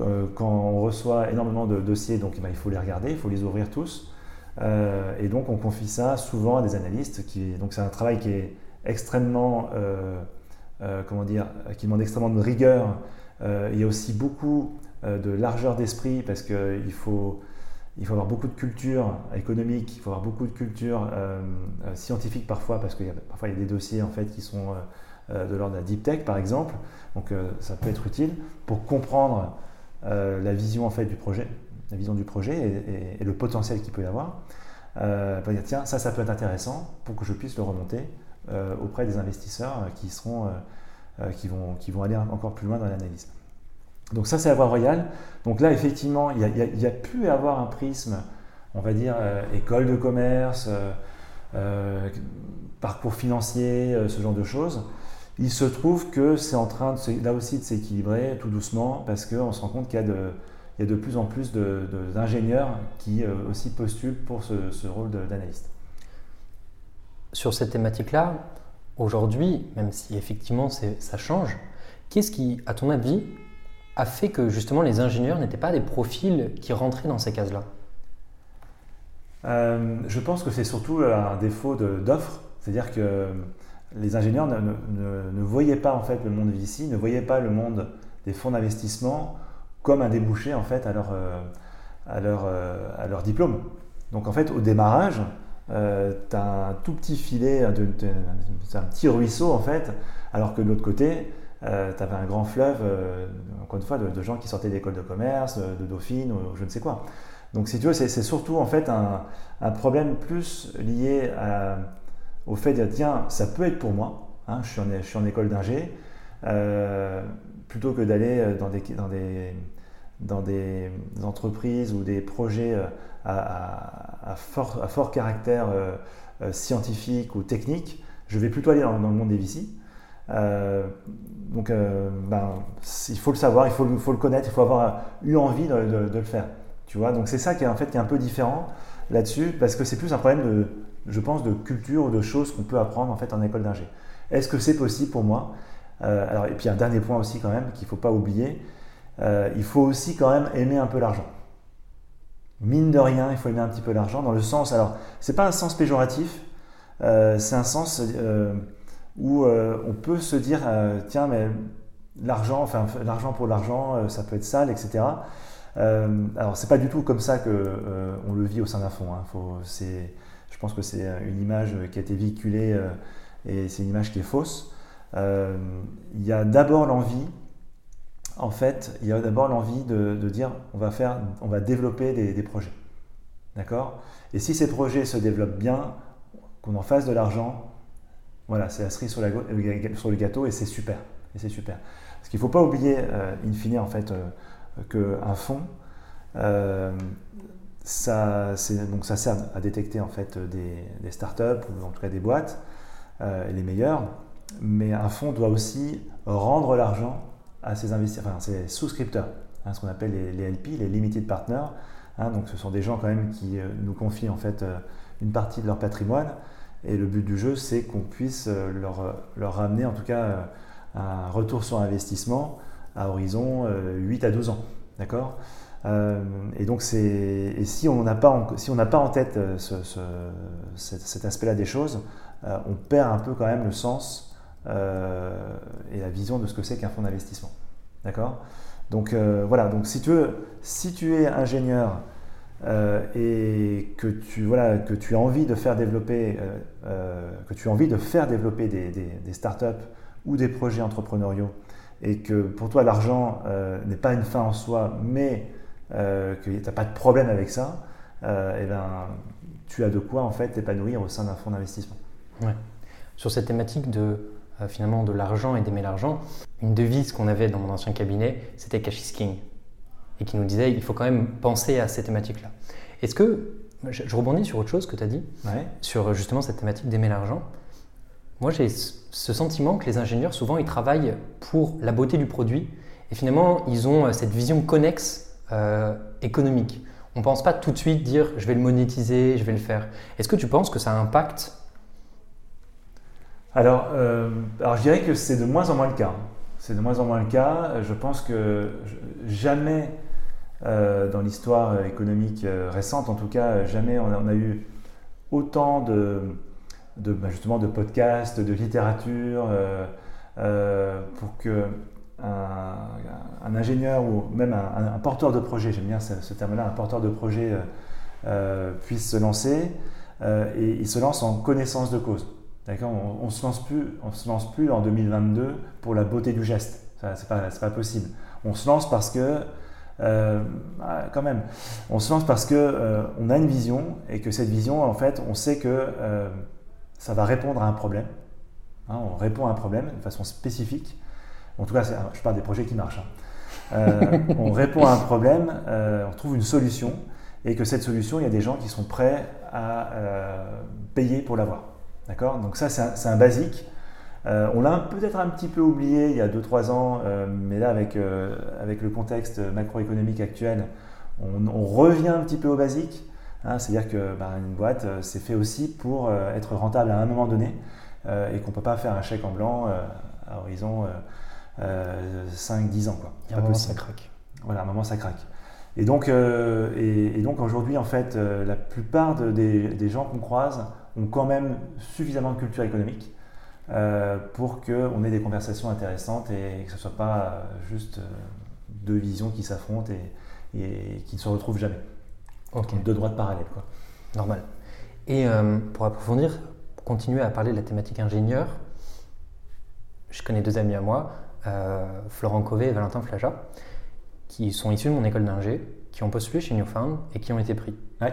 euh, quand on reçoit énormément de dossiers, donc bah, il faut les regarder, il faut les ouvrir tous. et donc on confie ça souvent à des analystes. Donc c'est un travail qui est extrêmement, comment dire, qui demande extrêmement de rigueur. il y a aussi beaucoup de largeur d'esprit parce qu'il faut il faut avoir beaucoup de culture économique, il faut avoir beaucoup de culture scientifique parfois, parce que parfois il y a des dossiers en fait qui sont de l'ordre de la deep tech par exemple. Donc ça peut être utile pour comprendre la vision en fait du projet, la vision du projet et, le potentiel qu'il peut y avoir. pour dire tiens ça ça peut être intéressant pour que je puisse le remonter auprès des investisseurs qui seront qui vont qui vont aller encore plus loin dans l'analyse. Donc ça, c'est la voie royale. Donc là, effectivement, il y, a, pu avoir un prisme, on va dire, euh, école de commerce, euh, euh, parcours financier, ce genre de choses. Il se trouve que c'est en train, de, là aussi, de s'équilibrer tout doucement, parce qu'on se rend compte qu'il y a de, il y a de plus en plus d'ingénieurs qui aussi postulent pour ce, ce rôle d'analyste. Sur cette thématique-là, aujourd'hui, même si effectivement ça change, qu'est-ce qui, à ton avis, a fait que justement les ingénieurs n'étaient pas des profils qui rentraient dans ces cases-là? Euh, Je pense que c'est surtout un défaut d'offre, c'est-à-dire que les ingénieurs ne, voyaient pas en fait le monde VC, ne voyaient pas le monde des fonds d'investissement comme un débouché en fait à leur, euh, à leur, euh, à leur diplôme. Donc en fait au démarrage, tu as un tout petit filet, un petit ruisseau en fait, alors que de l'autre côté, euh, tu avais un grand fleuve, euh, encore une fois, de, gens qui sortaient d'écoles de commerce, de Dauphine ou je ne sais quoi. Donc si tu veux, c'est surtout en fait un, problème plus lié au fait de dire tiens, ça peut être pour moi, hein, je, suis en, école d'ingé, euh, plutôt que d'aller dans des, dans, des, entreprises ou des projets à, fort, à fort, caractère scientifique ou technique, je vais plutôt aller dans, le monde des VC. Euh, donc, euh, ben, il faut le savoir, il faut, faut, le connaître, il faut avoir eu envie de, le faire. Tu vois, donc c'est ça qui est en fait qui est un peu différent là-dessus, parce que c'est plus un problème de, je pense, de culture ou de choses qu'on peut apprendre en fait en école d'ingé. Est-ce que c'est possible pour moi? Euh, alors, Et puis un dernier point aussi quand même qu'il ne faut pas oublier, il faut aussi quand même aimer un peu l'argent. Mine de rien, il faut aimer un petit peu l'argent dans le sens, alors c'est pas un sens péjoratif, c'est un sens où euh, on peut se dire euh, tiens mais l'argent enfin l'argent pour l'argent euh, ça peut être sale etc alors c'est pas du tout comme ça que on le vit au sein d'un fonds hein. Je pense que c'est une image qui a été véhiculée et c'est une image qui est fausse il y a d'abord l'envie en fait, il y a d'abord l'envie de, dire on va faire, on va développer des, projets. D'accord? Et si ces projets se développent bien, qu'on en fasse de l'argent, voilà, c'est la cerise sur, le gâteau et c'est super. Et c'est super. Parce qu'il ne faut pas oublier, euh, in fine, en fait, euh, qu'un fonds, euh, ça, donc ça sert à détecter en fait des, startups ou en tout cas des boîtes, les meilleures. Mais un fonds doit aussi rendre l'argent à ses investisseurs, enfin ses souscripteurs, hein, ce qu'on appelle les, LP, les limited partners. Hein. donc ce sont des gens quand même qui nous confient en fait une partie de leur patrimoine et le but du jeu, c'est qu'on puisse euh, leur, euh, ramener en tout cas euh, un retour sur investissement à horizon 8 à 12 ans. D'accord? Et donc, et si on n'a pas, en, si pas en tête ce, cet, aspect-là des choses, on perd un peu quand même le sens et la vision de ce que c'est qu'un fonds d'investissement. D'accord? Donc voilà, donc si tu, es ingénieur euh, et que tu, voilà, que tu as envie de faire développer, euh, euh, que tu as envie de faire développer des, startups ou des projets entrepreneuriaux, et que pour toi l'argent n'est pas une fin en soi, mais que tu n'as pas de problème avec ça, et eh ben, tu as de quoi en fait t'épanouir au sein d'un fonds d'investissement. Ouais. Sur cette thématique de finalement de l'argent et d'aimer l'argent, une devise qu'on avait dans mon ancien cabinet, c'était cash is king et qui nous disait il faut quand même penser à ces thématiques-là. Est-ce que, je, rebondis sur autre chose que tu as dit, sur justement cette thématique d'aimer l'argent. Moi, j'ai ce sentiment que les ingénieurs, souvent, ils travaillent pour la beauté du produit et finalement, ils ont euh, cette vision connexe euh, économique. On ne pense pas tout de suite dire je vais le monétiser, je vais le faire. Est-ce que tu penses que ça impacte? Alors, euh, alors, je dirais que c'est de moins en moins le cas. C'est de moins en moins le cas. Je pense que jamais dans l'histoire économique récente, en tout cas, jamais on a, eu autant de, bah, justement de podcasts, de littérature, pour que un, ingénieur ou même un, porteur de projet, j'aime bien ce, terme-là, un porteur de projet puisse se lancer et il se lance en connaissance de cause. On ne se, lance plus, on se lance plus en 2022 pour la beauté du geste. Ce n'est pas, pas, possible. On se lance parce que, euh, ah, quand même, on se lance parce qu'on euh, a une vision et que cette vision, en fait, on sait que euh, ça va répondre à un problème. Hein, on répond à un problème de façon spécifique. En tout cas, je parle des projets qui marchent. Hein. on répond à un problème, on trouve une solution et que cette solution, il y a des gens qui sont prêts à payer pour l'avoir. D'accord? Donc ça, c'est un, basique. Euh, on l'a peut-être un petit peu oublié il y a 2-3 ans, euh, mais là, avec, euh, avec le contexte macroéconomique actuel, on, revient un petit peu au basique. Hein. C'est-à-dire que bah, une boîte, c'est fait aussi pour être rentable à un moment donné et qu'on ne peut pas faire un chèque en blanc à horizon 5-10 ans. Quoi. À un moment, ça craque. Voilà, à un moment, ça craque. Et donc, et, donc aujourd'hui, en fait, la plupart des, des gens qu'on croise ont quand même suffisamment de culture économique euh, pour qu'on ait des conversations intéressantes et que ce ne soit pas juste euh, deux visions qui s'affrontent et, et, qui ne se retrouvent jamais. Deux droites parallèles. Quoi. Normal. Et euh, pour approfondir, continuer à parler de la thématique ingénieur, je connais deux amis à moi, Florent Cové et Valentin Flaja, qui sont issus de mon école d'ingé, qui ont postulé chez Newfound et qui ont été pris. Ouais.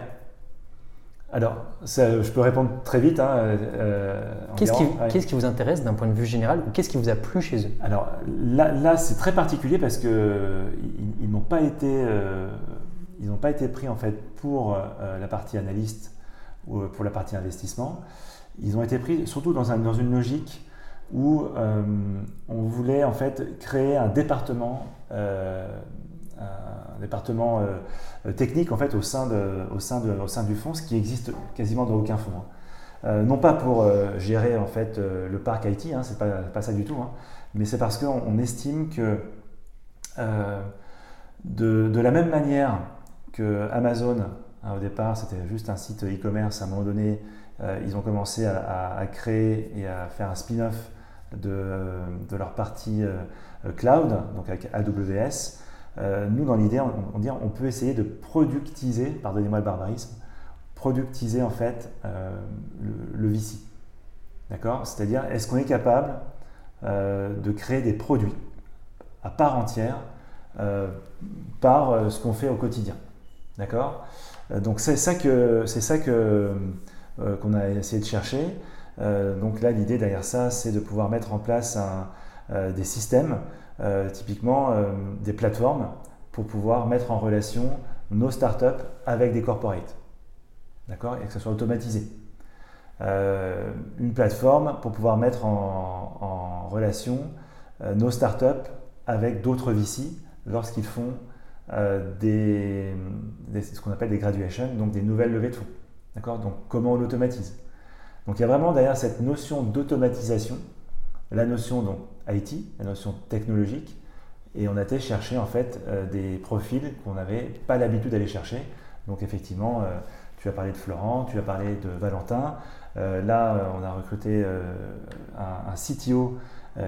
Alors, je peux répondre très vite. Hein, euh, qu'est-ce qui, vous intéresse d'un point de vue général ou qu'est-ce qui vous a plu chez eux? Alors là, c'est très particulier parce qu'ils ils, n'ont pas été, euh, ils n'ont pas été pris en fait pour euh, la partie analyste ou pour la partie investissement. Ils ont été pris surtout dans, un, dans une logique où on voulait en fait créer un département un département euh, technique en fait au sein, de, au, sein de, au sein du fonds, ce qui existe quasiment dans aucun fonds. Hein. Euh, non pas pour euh, gérer en fait le parc IT, hein, c'est pas, ça du tout, hein, mais c'est parce qu'on estime que de, de, la même manière que Amazon, au départ c'était juste un site e-commerce, à un moment donné ils ont commencé à, créer et à faire un spin-off de, leur partie cloud, donc avec AWS. Euh, nous, dans l'idée, on, on, on, peut essayer de productiser, pardonnez-moi le barbarisme, productiser en fait euh, le, VC. D'accord? C'est-à-dire, est-ce qu'on est capable euh, de créer des produits à part entière par ce qu'on fait au quotidien? D'accord? Donc, c'est ça que c'est ça qu'on a essayé de chercher. Donc là, l'idée derrière ça, c'est de pouvoir mettre en place des systèmes euh, typiquement euh, des plateformes pour pouvoir mettre en relation nos startups avec des corporates. D'accord? Et que ce soit automatisé. Euh, une plateforme pour pouvoir mettre en, relation nos startups avec d'autres VC lorsqu'ils font des, ce qu'on appelle des graduations, donc des nouvelles levées de fonds. D'accord? Donc comment on automatise? Donc il y a vraiment derrière cette notion d'automatisation, la notion donc IT, la notion technologique, et on a été chercher en fait euh, des profils qu'on n'avait pas l'habitude d'aller chercher. Donc effectivement, euh, tu as parlé de Florent, tu as parlé de Valentin. Euh, là, on a recruté un, CTO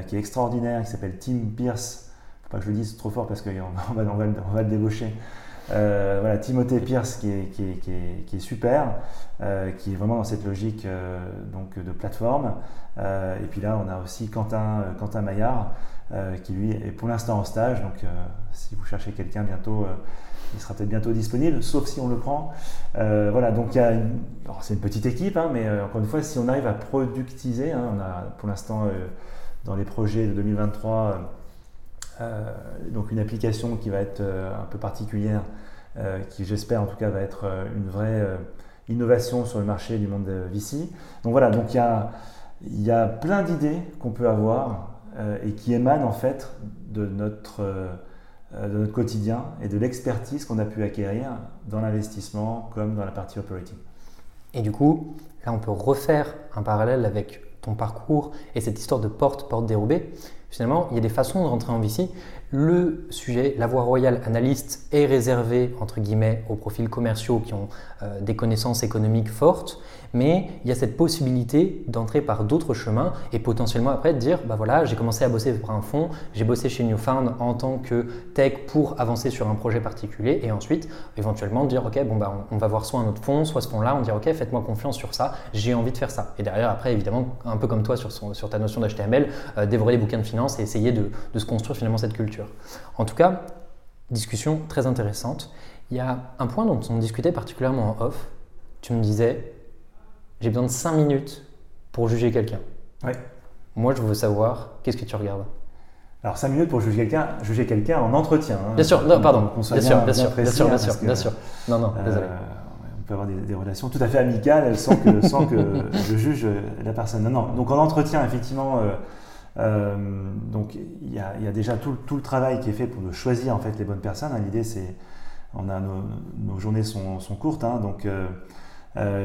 qui est extraordinaire, qui s'appelle Tim Pierce. Faut pas que je le dise trop fort parce qu'on va, le débaucher. Voilà, Timothée Pierce qui est, qui est, super, qui est vraiment dans cette logique donc de plateforme. et puis là, on a aussi Quentin, Quentin Maillard, euh, qui lui est pour l'instant en stage. Donc euh, si vous cherchez quelqu'un bientôt, euh, il sera peut-être bientôt disponible, sauf si on le prend. voilà, donc il y a c'est une petite équipe, hein, mais encore une fois, si on arrive à productiser, hein, on a pour l'instant dans les projets de 2023 donc une application qui va être un peu particulière, qui j'espère en tout cas va être une vraie innovation sur le marché du monde de VC. Donc voilà, donc il y a, y a plein d'idées qu'on peut avoir euh, et qui émane en fait de notre, euh, de notre quotidien et de l'expertise qu'on a pu acquérir dans l'investissement comme dans la partie operating. Et du coup, là on peut refaire un parallèle avec ton parcours et cette histoire de porte, porte dérobée. Finalement, il y a des façons de rentrer en VC. Le sujet, la voie royale analyste, est réservée entre guillemets aux profils commerciaux qui ont euh, des connaissances économiques fortes, mais il y a cette possibilité d'entrer par d'autres chemins et potentiellement après de dire bah voilà, j'ai commencé à bosser pour un fonds, j'ai bossé chez Newfound en tant que tech pour avancer sur un projet particulier et ensuite éventuellement dire ok bon bah on, va voir soit un autre fonds, soit ce fonds-là, on dit ok faites-moi confiance sur ça, j'ai envie de faire ça. Et derrière après évidemment un peu comme toi sur, sur ta notion d'HTML, euh, dévorer les bouquins de finance et essayer de, de se construire finalement cette culture. En tout cas, discussion très intéressante. Il y a un point dont on discutait particulièrement en off. Tu me disais, j'ai besoin de 5 minutes pour juger quelqu'un. Oui. Moi, je veux savoir, qu'est-ce que tu regardes? Alors, 5 minutes pour juger quelqu'un, juger quelqu'un en entretien. Hein. Bien sûr, non, pardon. bien, sûr, bien, sûr, bien, sûr, bien sûr, bien sûr. Non, non, euh, désolé. On peut avoir des, relations tout à fait amicales sans que, sans que je juge la personne. Non, non. Donc, en entretien, effectivement, euh, euh, donc il y, a, déjà tout, le travail qui est fait pour choisir en fait les bonnes personnes. Hein. L'idée c'est, on a nos, journées sont, courtes, hein. donc euh, euh,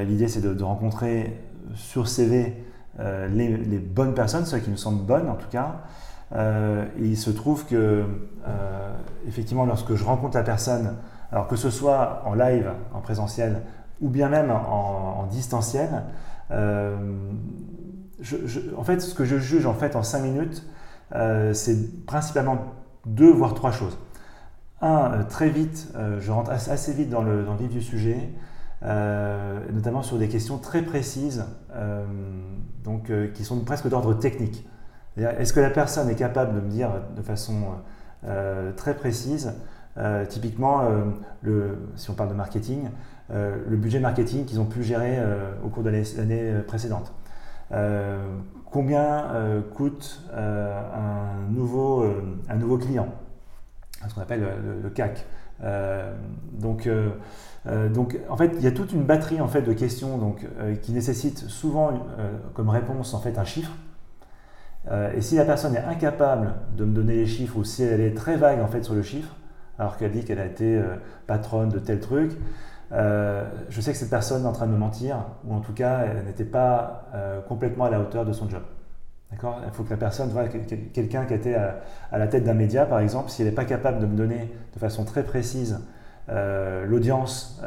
l'idée c'est de, rencontrer sur CV les, bonnes personnes, celles qui nous semblent bonnes en tout cas. il se trouve que effectivement lorsque je rencontre la personne, alors que ce soit en live, en présentiel ou bien même en, distanciel, en fait, ce que je juge en fait en 5 minutes, euh, c'est principalement deux voire trois choses. Un, euh, très vite, euh, je rentre assez, vite dans le, vif du sujet, notamment sur des questions très précises, donc qui sont presque d'ordre technique. Est-ce que la personne est capable de me dire de façon très précise, typiquement, si on parle de marketing, le budget marketing qu'ils ont pu gérer au cours de l'année précédente? Euh, combien euh, coûte euh, un nouveau client, ce qu'on appelle le, CAC. Donc, donc, en fait, il y a toute une batterie en fait, de questions qui nécessitent souvent comme réponse en fait, un chiffre. et si la personne est incapable de me donner les chiffres ou si elle est très vague en fait, sur le chiffre, alors qu'elle dit qu'elle a été patronne de tel truc, euh, je sais que cette personne est en train de me mentir, ou en tout cas, elle n'était pas euh, complètement à la hauteur de son job. D'accord? Il faut que la personne, voit quelqu'un qui était à, la tête d'un média, par exemple, s'il n'est pas capable de me donner de façon très précise euh, l'audience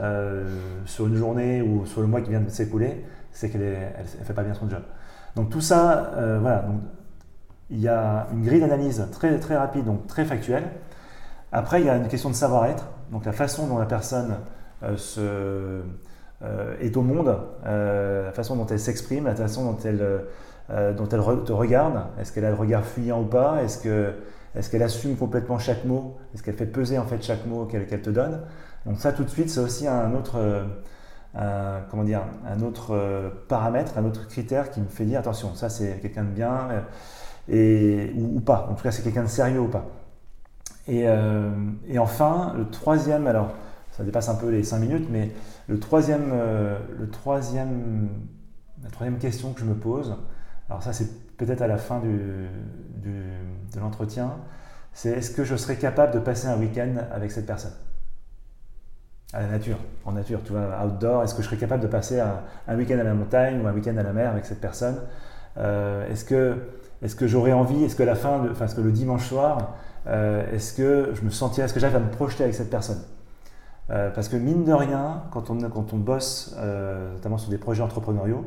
sur une journée ou sur le mois qui vient de s'écouler, c'est qu'elle ne fait pas bien son job. Donc tout ça, voilà. Donc, il y a une grille d'analyse très, très rapide, donc très factuelle. Après, il y a une question de savoir-être, donc la façon dont la personne euh, euh, est au monde, euh, la façon dont elle s'exprime, la façon dont elle, dont elle te regarde. Est-ce qu'elle a le regard fuyant ou pas? Est-ce que est-ce qu'elle assume complètement chaque mot? Est-ce qu'elle fait peser en fait chaque mot qu'elle te donne? Donc ça tout de suite c'est aussi un autre, comment dire, un autre paramètre, un autre critère qui me fait dire attention ça c'est quelqu'un de bien et, ou, pas. En tout cas c'est quelqu'un de sérieux ou pas. Et, et, enfin le troisième alors ça dépasse un peu les 5 minutes, mais le troisième, euh, le troisième, la troisième question que je me pose, alors ça c'est peut-être à la fin de l'entretien, c'est est-ce que je serais capable de passer un week-end avec cette personne? À la nature, en nature, tu vois, outdoor, est-ce que je serais capable de passer un, week-end à la montagne ou un week-end à la mer avec cette personne? Euh, Est-ce que, j'aurais envie, est-ce que la fin, enfin, est-ce le dimanche soir, euh, est-ce que je me sentirais, est-ce que j'arrive à me projeter avec cette personne? Euh, parce que mine de rien, quand on, bosse, notamment sur des projets entrepreneuriaux,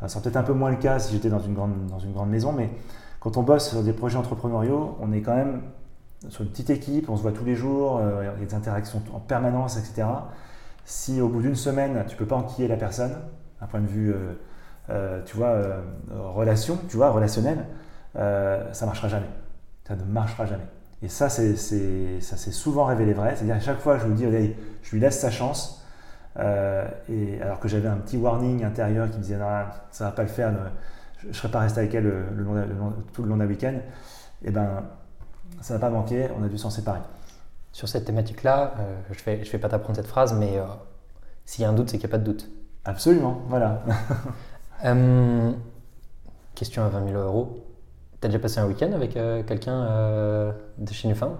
ça sera peut-être un peu moins le cas si j'étais dans une, grande, dans une grande maison, mais quand on bosse sur des projets entrepreneuriaux, on est quand même sur une petite équipe, on se voit tous les jours, euh, il y a des interactions en permanence, etc. Si au bout d'une semaine, tu ne peux pas enquiller la personne, d'un point de vue, tu vois, relation, tu vois, relationnel, ça marchera jamais. Ça ne marchera jamais. Et ça, c'est, ça s'est souvent révélé vrai. C'est-à-dire à chaque fois, je vous dis, je lui laisse sa chance. Euh, et alors que j'avais un petit warning intérieur qui me disait, non, ça va pas le faire, je ne serais pas resté avec elle le, tout le long d'un week-end. Et eh ben, ça n'a pas manqué, on a dû s'en séparer. Sur cette thématique-là, euh, je ne vais, je vais pas t'apprendre cette phrase, mais euh, s'il y a un doute, c'est qu'il n'y a pas de doute. Absolument, voilà. question à 20 000 euros. T'as déjà passé un week-end avec quelqu'un de chez Newfound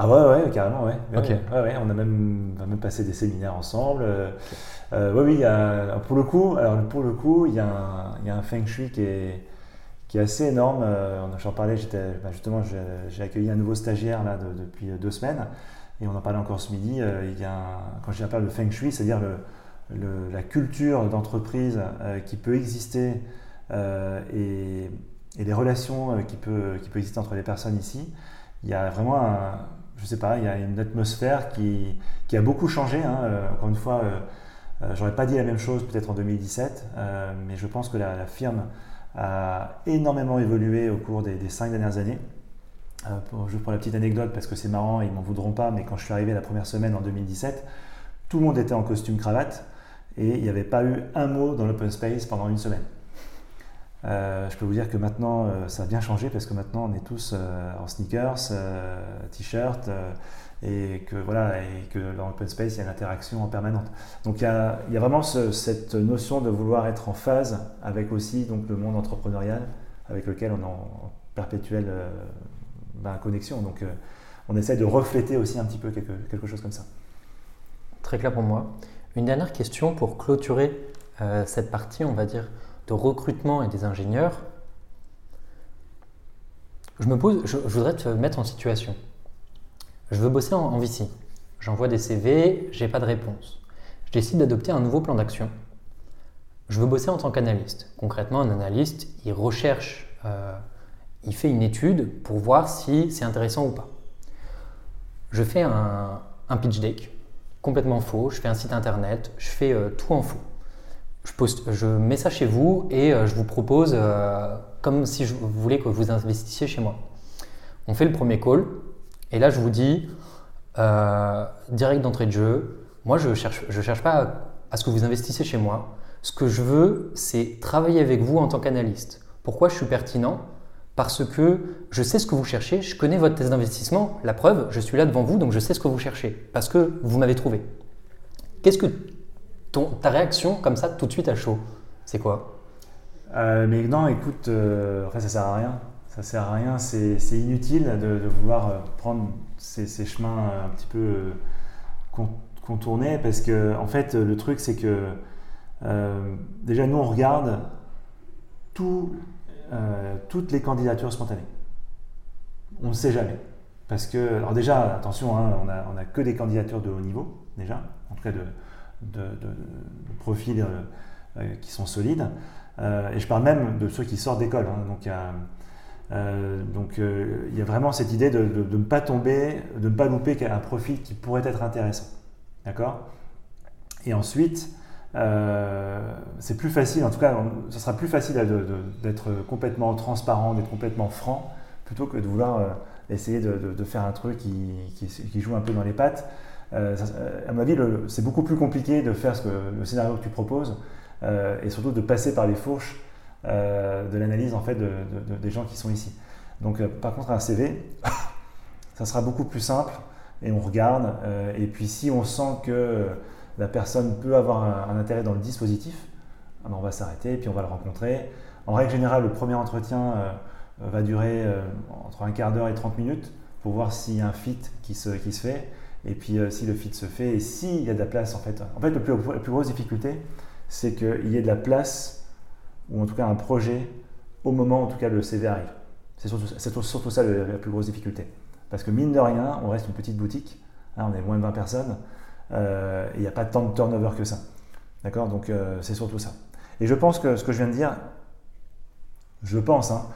Ah ouais, ouais, carrément, ouais. Ouais, ouais, on, a même, on a même passé des séminaires ensemble. Euh, oui, oui, pour le coup, alors pour le coup, il y, a un, il y a un feng shui qui est, qui est assez énorme. J'en parlais, bah, justement, j'ai accueilli un nouveau stagiaire là, depuis deux semaines, et on en parlait encore ce midi. il y a quand j'appelle le feng shui, c'est-à-dire la culture d'entreprise qui peut exister et, les relations qui peuvent qui peut exister entre les personnes ici, il y a vraiment un, je sais pas, il y a une atmosphère qui, qui a beaucoup changé. Hein. Euh, encore une fois, euh, euh, j'aurais pas dit la même chose peut-être en 2017, mais je pense que la, firme a énormément évolué au cours des, cinq dernières années. Juste pour la petite anecdote, parce que c'est marrant, ils m'en voudront pas, mais quand je suis arrivé la première semaine en 2017, tout le monde était en costume cravate et il n'y avait pas eu un mot dans l'open space pendant une semaine. Euh, je peux vous dire que maintenant, euh, ça a bien changé parce que maintenant, on est tous euh, en sneakers, t-shirt, et que voilà, et que dans l'open space, il y a une interaction en permanente. Donc, il y a, vraiment cette notion de vouloir être en phase avec aussi donc, le monde entrepreneurial avec lequel on est en perpétuelle ben, connexion. Donc, on essaie de refléter aussi un petit peu quelque, chose comme ça. Très clair pour moi. Une dernière question pour clôturer cette partie, on va dire, de recrutement et des ingénieurs, je me pose, je, voudrais te mettre en situation. Je veux bosser en, en VC. J'envoie des CV, j'ai pas de réponse. Je décide d'adopter un nouveau plan d'action. Je veux bosser en tant qu'analyste. Concrètement, un analyste, il recherche, euh, il fait une étude pour voir si c'est intéressant ou pas. Je fais un, pitch deck complètement faux, je fais un site internet, je fais euh, tout en faux je, mets ça chez vous et euh, je vous propose, euh, comme si je voulais que vous investissiez chez moi. On fait le premier call et là je vous dis, euh, direct d'entrée de jeu, moi je cherche, je cherche pas à, ce que vous investissiez chez moi. Ce que je veux, c'est travailler avec vous en tant qu'analyste. Pourquoi je suis pertinent? Parce que je sais ce que vous cherchez, je connais votre thèse d'investissement. La preuve, je suis là devant vous, donc je sais ce que vous cherchez. Parce que vous m'avez trouvé. Qu'est-ce que ta réaction comme ça tout de suite à chaud, c'est quoi? Euh, Mais non, écoute, euh, ça sert à rien. Ça sert à rien, c'est inutile de, vouloir euh, prendre ces, chemins un petit peu contournés parce que en fait le truc c'est que déjà nous on regarde toutes les candidatures spontanées. On ne sait jamais. Parce que, alors déjà, attention, hein, on n'a a que des candidatures de haut niveau, déjà, de, profils euh, euh, qui sont solides. Euh, et je parle même de ceux qui sortent d'école. Hein. donc, donc il y a vraiment cette idée de, ne pas tomber, de ne pas louper un profil qui pourrait être intéressant. D'accord? Et ensuite, c'est plus facile, en tout cas, ce sera plus facile d'être complètement transparent, d'être complètement franc, plutôt que de vouloir essayer de, faire un truc qui, qui, joue un peu dans les pattes. Euh, à mon avis, c'est beaucoup plus compliqué de faire ce le scénario que tu proposes euh, et surtout de passer par les fourches euh, de l'analyse en fait des gens qui sont ici. Donc, par contre, un CV, ça sera beaucoup plus simple et on regarde. et puis, si on sent que la personne peut avoir un, intérêt dans le dispositif, ah ben, on va s'arrêter et puis on va le rencontrer. En règle générale, le premier entretien va durer entre un quart d'heure et 30 minutes pour voir s'il y a un fit qui qui se fait. Et puis euh, si le fit se fait et s'il y a de la place, en fait, en fait plus, la plus grosse difficulté, c'est qu'il y ait de la place, ou en tout cas un projet, au moment en tout cas le CV arrive. C'est surtout, ça la plus grosse difficulté. Parce que mine de rien, on reste une petite boutique, hein, on est moins de 20 personnes, euh, il n'y a pas tant de turnover que ça. D'accord? Donc euh, c'est surtout ça. Et je pense que ce que je viens de dire, je pense, hein,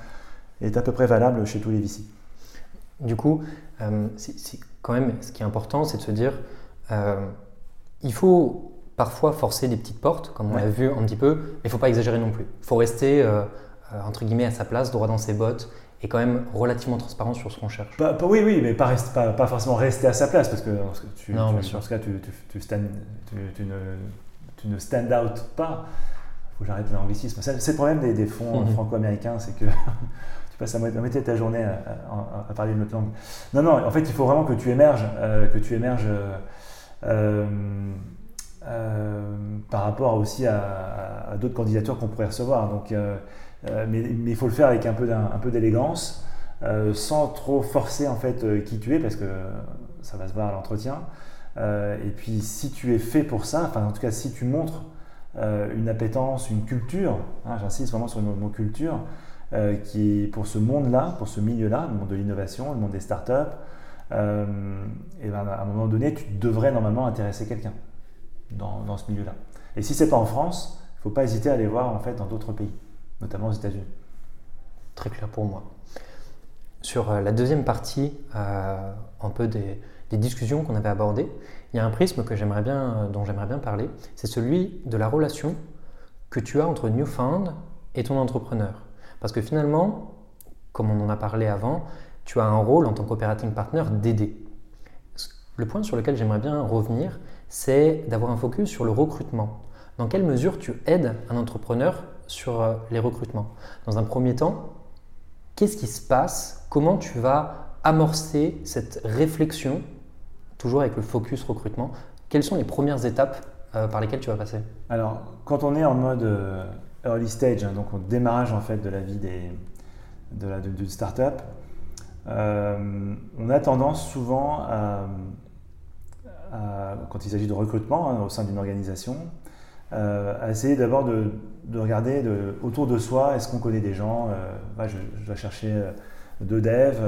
est à peu près valable chez tous les VC. Du coup, si, quand même, ce qui est important, c'est de se dire, euh, il faut parfois forcer des petites portes, comme on l'a vu un petit peu, mais il ne faut pas exagérer non plus. Il faut rester, euh, euh, entre guillemets, à sa place, droit dans ses bottes, et quand même relativement transparent sur ce qu'on cherche. oui, oui, mais pas, pas, forcément rester à sa place, parce que tu, non, tu, ce cas, tu, ne, stand out pas. Il faut que j'arrête l'anglicisme. C'est le problème des, fonds mhm. franco-américains, c'est que ça à mettre ta journée à, parler une autre langue. Non, non, en fait, il faut vraiment que tu émerges, euh, que tu émerges euh, euh, par rapport aussi à, d'autres candidatures qu'on pourrait recevoir. Donc, mais, il faut le faire avec un peu, d'élégance, sans trop forcer en fait qui tu es, parce que ça va se voir à l'entretien. et puis, si tu es fait pour ça, enfin, en tout cas, si tu montres une appétence, une culture, hein, j'insiste vraiment sur une, mot culture, qui pour ce monde-là, pour ce milieu-là, le monde de l'innovation, le monde des startups, et ben, à un moment donné, tu devrais normalement intéresser quelqu'un dans, ce milieu-là. Et si c'est pas en France, il ne faut pas hésiter à aller voir en fait dans d'autres pays, notamment aux États-Unis. Très clair pour moi. Sur euh, la deuxième partie, euh, un peu des, discussions qu'on avait abordées, il y a un prisme que j'aimerais bien, euh, dont j'aimerais bien parler, c'est celui de la relation que tu as entre Newfound et ton entrepreneur. Parce que finalement, comme on en a parlé avant, tu as un rôle en tant qu'operating partner d'aider. Le point sur lequel j'aimerais bien revenir, c'est d'avoir un focus sur le recrutement. Dans quelle mesure tu aides un entrepreneur sur les recrutements? Dans un premier temps, qu'est-ce qui se passe? Comment tu vas amorcer cette réflexion, toujours avec le focus recrutement? Quelles sont les premières étapes euh, par lesquelles tu vas passer? Alors, quand on est en mode euh, early stage, hein, donc au démarrage en fait de la vie des, de la de, startup, euh, on a tendance souvent à, quand il s'agit de recrutement hein, au sein d'une organisation, à essayer d'abord de, de regarder de, autour de soi, est-ce qu'on connaît des gens euh, je, dois chercher euh, deux devs,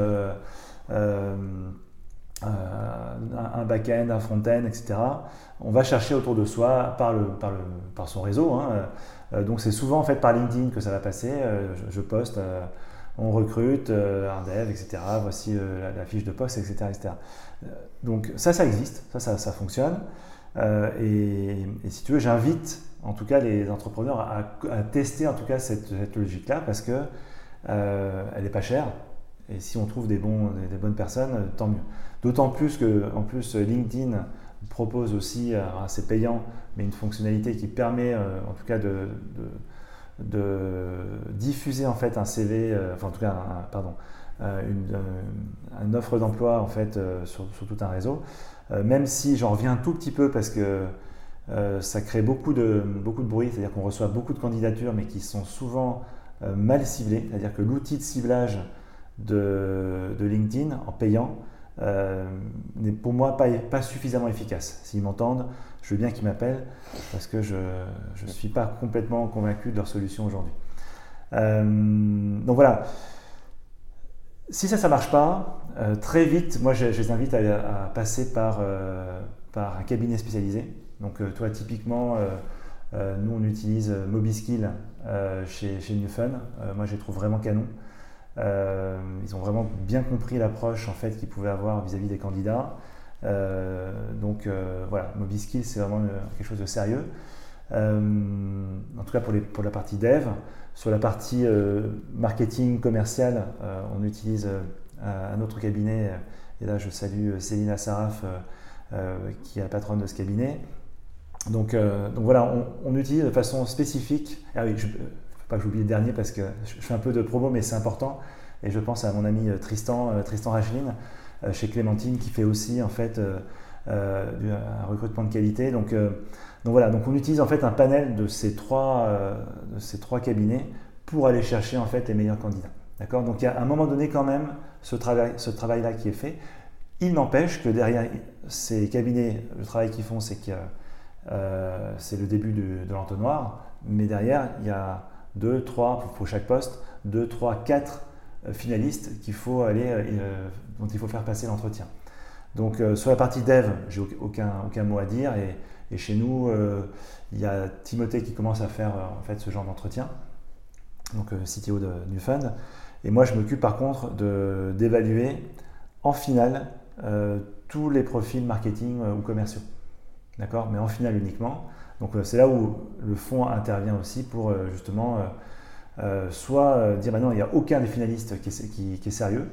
euh, un back-end, un front-end, etc. On va chercher autour de soi par, le, par, le, par son réseau. Hein. Donc c'est souvent en fait par LinkedIn que ça va passer. Je, poste, on recrute un dev, etc. Voici la, fiche de poste, etc.. Donc ça, ça existe, ça, ça, fonctionne. et, si tu veux, j'invite en tout cas les entrepreneurs à, tester en tout cas cette, logique-là parce que euh, elle n'est pas chère et si on trouve des, des, bonnes personnes, tant mieux. D'autant plus que en plus LinkedIn propose aussi, euh, payant, mais une fonctionnalité qui permet euh, en tout cas de, de, diffuser en fait un CV, enfin en tout cas pardon, une, offre d'emploi en fait sur, sur, tout un réseau. même si j'en reviens tout petit peu parce que euh, ça crée beaucoup de, beaucoup de bruit, c'est-à-dire qu'on reçoit beaucoup de candidatures, mais qui sont souvent euh, mal ciblées. C'est-à-dire que l'outil de ciblage de, LinkedIn en payant euh, n'est pour moi pas, pas suffisamment efficace. S'ils m'entendent, je veux bien qu'ils m'appellent parce que je ne suis pas complètement convaincu de leur solution aujourd'hui. donc voilà. Si ça, ça marche pas, très vite, moi je, les invite à, passer par, par un cabinet spécialisé. Donc euh, toi, typiquement, euh, euh, nous, on utilise Mobiskill chez, chez Newfun. moi, je les trouve vraiment canon. Ils ont vraiment bien compris l'approche en fait qu'ils pouvaient avoir vis-à-vis des candidats. donc voilà, Mobiskill, c'est vraiment quelque chose de sérieux. en tout cas pour, la partie dev. Sur la partie marketing commercial, on utilise un autre cabinet. et là, je salue Céline Saraf, qui est la patronne de ce cabinet. Donc, euh, voilà, on, utilise de façon spécifique. Ah pas que j'oublie le dernier parce que je, fais un peu de promo, mais c'est important. Et je pense à mon ami euh, Tristan, euh, Tristan Racheline, chez Clémentine, qui fait aussi en fait un recrutement de qualité. Donc, donc voilà, donc on utilise en fait un panel de ces trois, de ces trois cabinets pour aller chercher en fait les meilleurs candidats. D'accord? Donc il y a à un moment donné quand même ce travail, ce travail-là qui est fait. Il n'empêche que derrière ces cabinets, le travail qu'ils font, c'est euh, c'est le début de, l'entonnoir, mais derrière, il y a deux, trois, pour, chaque poste, deux, trois, quatre euh, finalistes qu'il faut aller, euh, dont il faut faire passer l'entretien. Donc sur la partie dev, j'ai aucun, aucun mot à dire et, chez nous, il y a Timothée qui commence à faire en fait ce genre d'entretien, donc CTO de Newfund. Et moi, je m'occupe par contre d'évaluer en finale tous les profils marketing ou commerciaux. D'accord? Mais en finale uniquement. Donc euh, c'est là où le fonds intervient aussi pour euh, justement euh, soit dire bah non, il n'y a aucun des finalistes qui est, sérieux,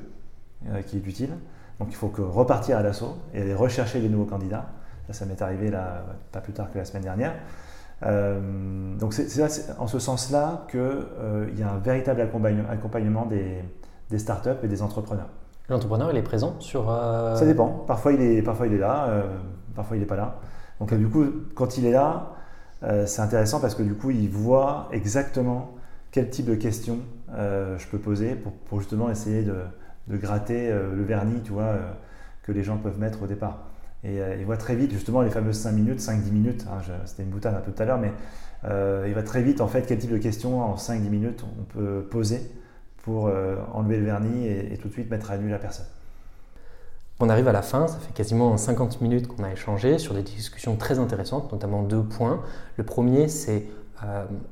qui est utile. Donc il faut que repartir à l'assaut et aller rechercher des nouveaux candidats. Ça, ça m'est arrivé là, pas plus tard que la semaine dernière. donc c'est en ce sens-là qu'il y a un véritable accompagnement des, des, startups et des entrepreneurs. L'entrepreneur, il est présent sur... Ça dépend. Parfois il est, parfois il est là, parfois il n'est pas là. Donc du coup, quand il est là, euh, c'est intéressant parce que du coup, il voit exactement quel type de questions euh, je peux poser pour, justement essayer de, gratter euh, le vernis, tu vois, que les gens peuvent mettre au départ. Et il voit très vite justement les fameuses 5 minutes, 5-10 minutes, hein, c'était une boutade un peu tout à l'heure, mais il voit très vite en fait quel type de questions en 5-10 minutes on peut poser pour enlever le vernis et, tout de suite mettre à nu la personne. On arrive à la fin, ça fait quasiment 50 minutes qu'on a échangé sur des discussions très intéressantes, notamment deux points. Le premier, c'est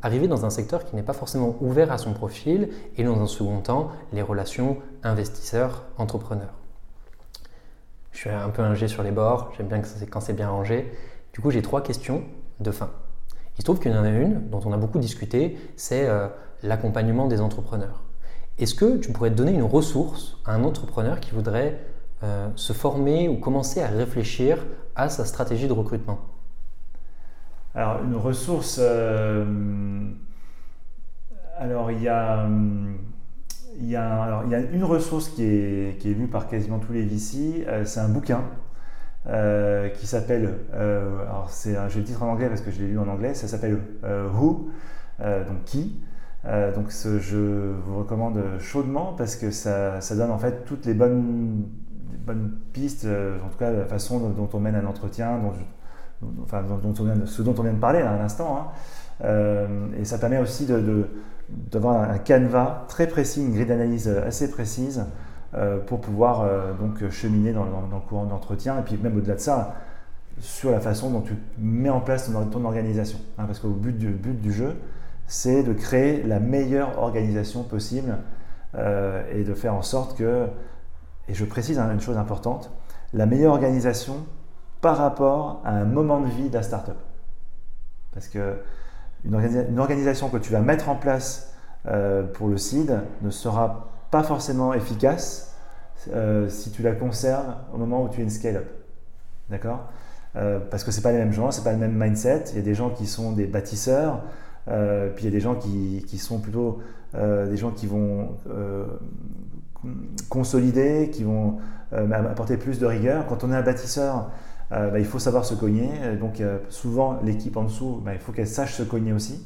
arriver dans un secteur qui n'est pas forcément ouvert à son profil et dans un second temps, les relations investisseurs-entrepreneurs. Je suis un peu ingé sur les bords, j'aime bien quand c'est bien rangé. Du coup, j'ai trois questions de fin. Il se trouve qu'il y en a une dont on a beaucoup discuté, c'est euh, l'accompagnement des entrepreneurs. Est-ce que tu pourrais donner une ressource à un entrepreneur qui voudrait euh, se former ou commencer à réfléchir à sa stratégie de recrutement Alors, une ressource, euh, alors il y a il y, a, il y a une ressource qui est, qui est lue par quasiment tous les VC, euh, c'est un bouquin euh, qui s'appelle, euh, alors c'est, j'ai le titre en anglais parce que je l'ai lu en anglais, ça s'appelle Who, donc qui. donc je vous recommande chaudement parce que ça, ça donne en fait toutes les bonnes, bonnes pistes, en tout cas la façon dont, on mène un entretien, dont, enfin, dont, on vient, ce dont on vient de parler là, à l'instant. Hein. et ça permet aussi de d'avoir un canevas très précis, une grille d'analyse assez précise euh, pour pouvoir euh, donc cheminer dans, le courant d'entretien et puis même au-delà de ça sur la façon dont tu mets en place ton, organisation. Hein, parce que le but du, but du jeu, c'est de créer la meilleure organisation possible euh, et de faire en sorte que, et je précise hein, une chose importante, la meilleure organisation par rapport à un moment de vie de la startup. Parce que une, organisation que tu vas mettre en place euh, pour le seed ne sera pas forcément efficace euh, si tu la conserves au moment où tu es une scale-up. D'accord? Euh, Parce que ce pas les mêmes gens, c'est pas le même mindset. Il y a des gens qui sont des bâtisseurs, puis il y a des gens qui sont plutôt des gens qui vont consolider, qui vont apporter plus de rigueur. Quand on est un bâtisseur, euh, bah, il faut savoir se cogner. Donc souvent l'équipe en dessous, bah, il faut qu'elle sache se cogner aussi.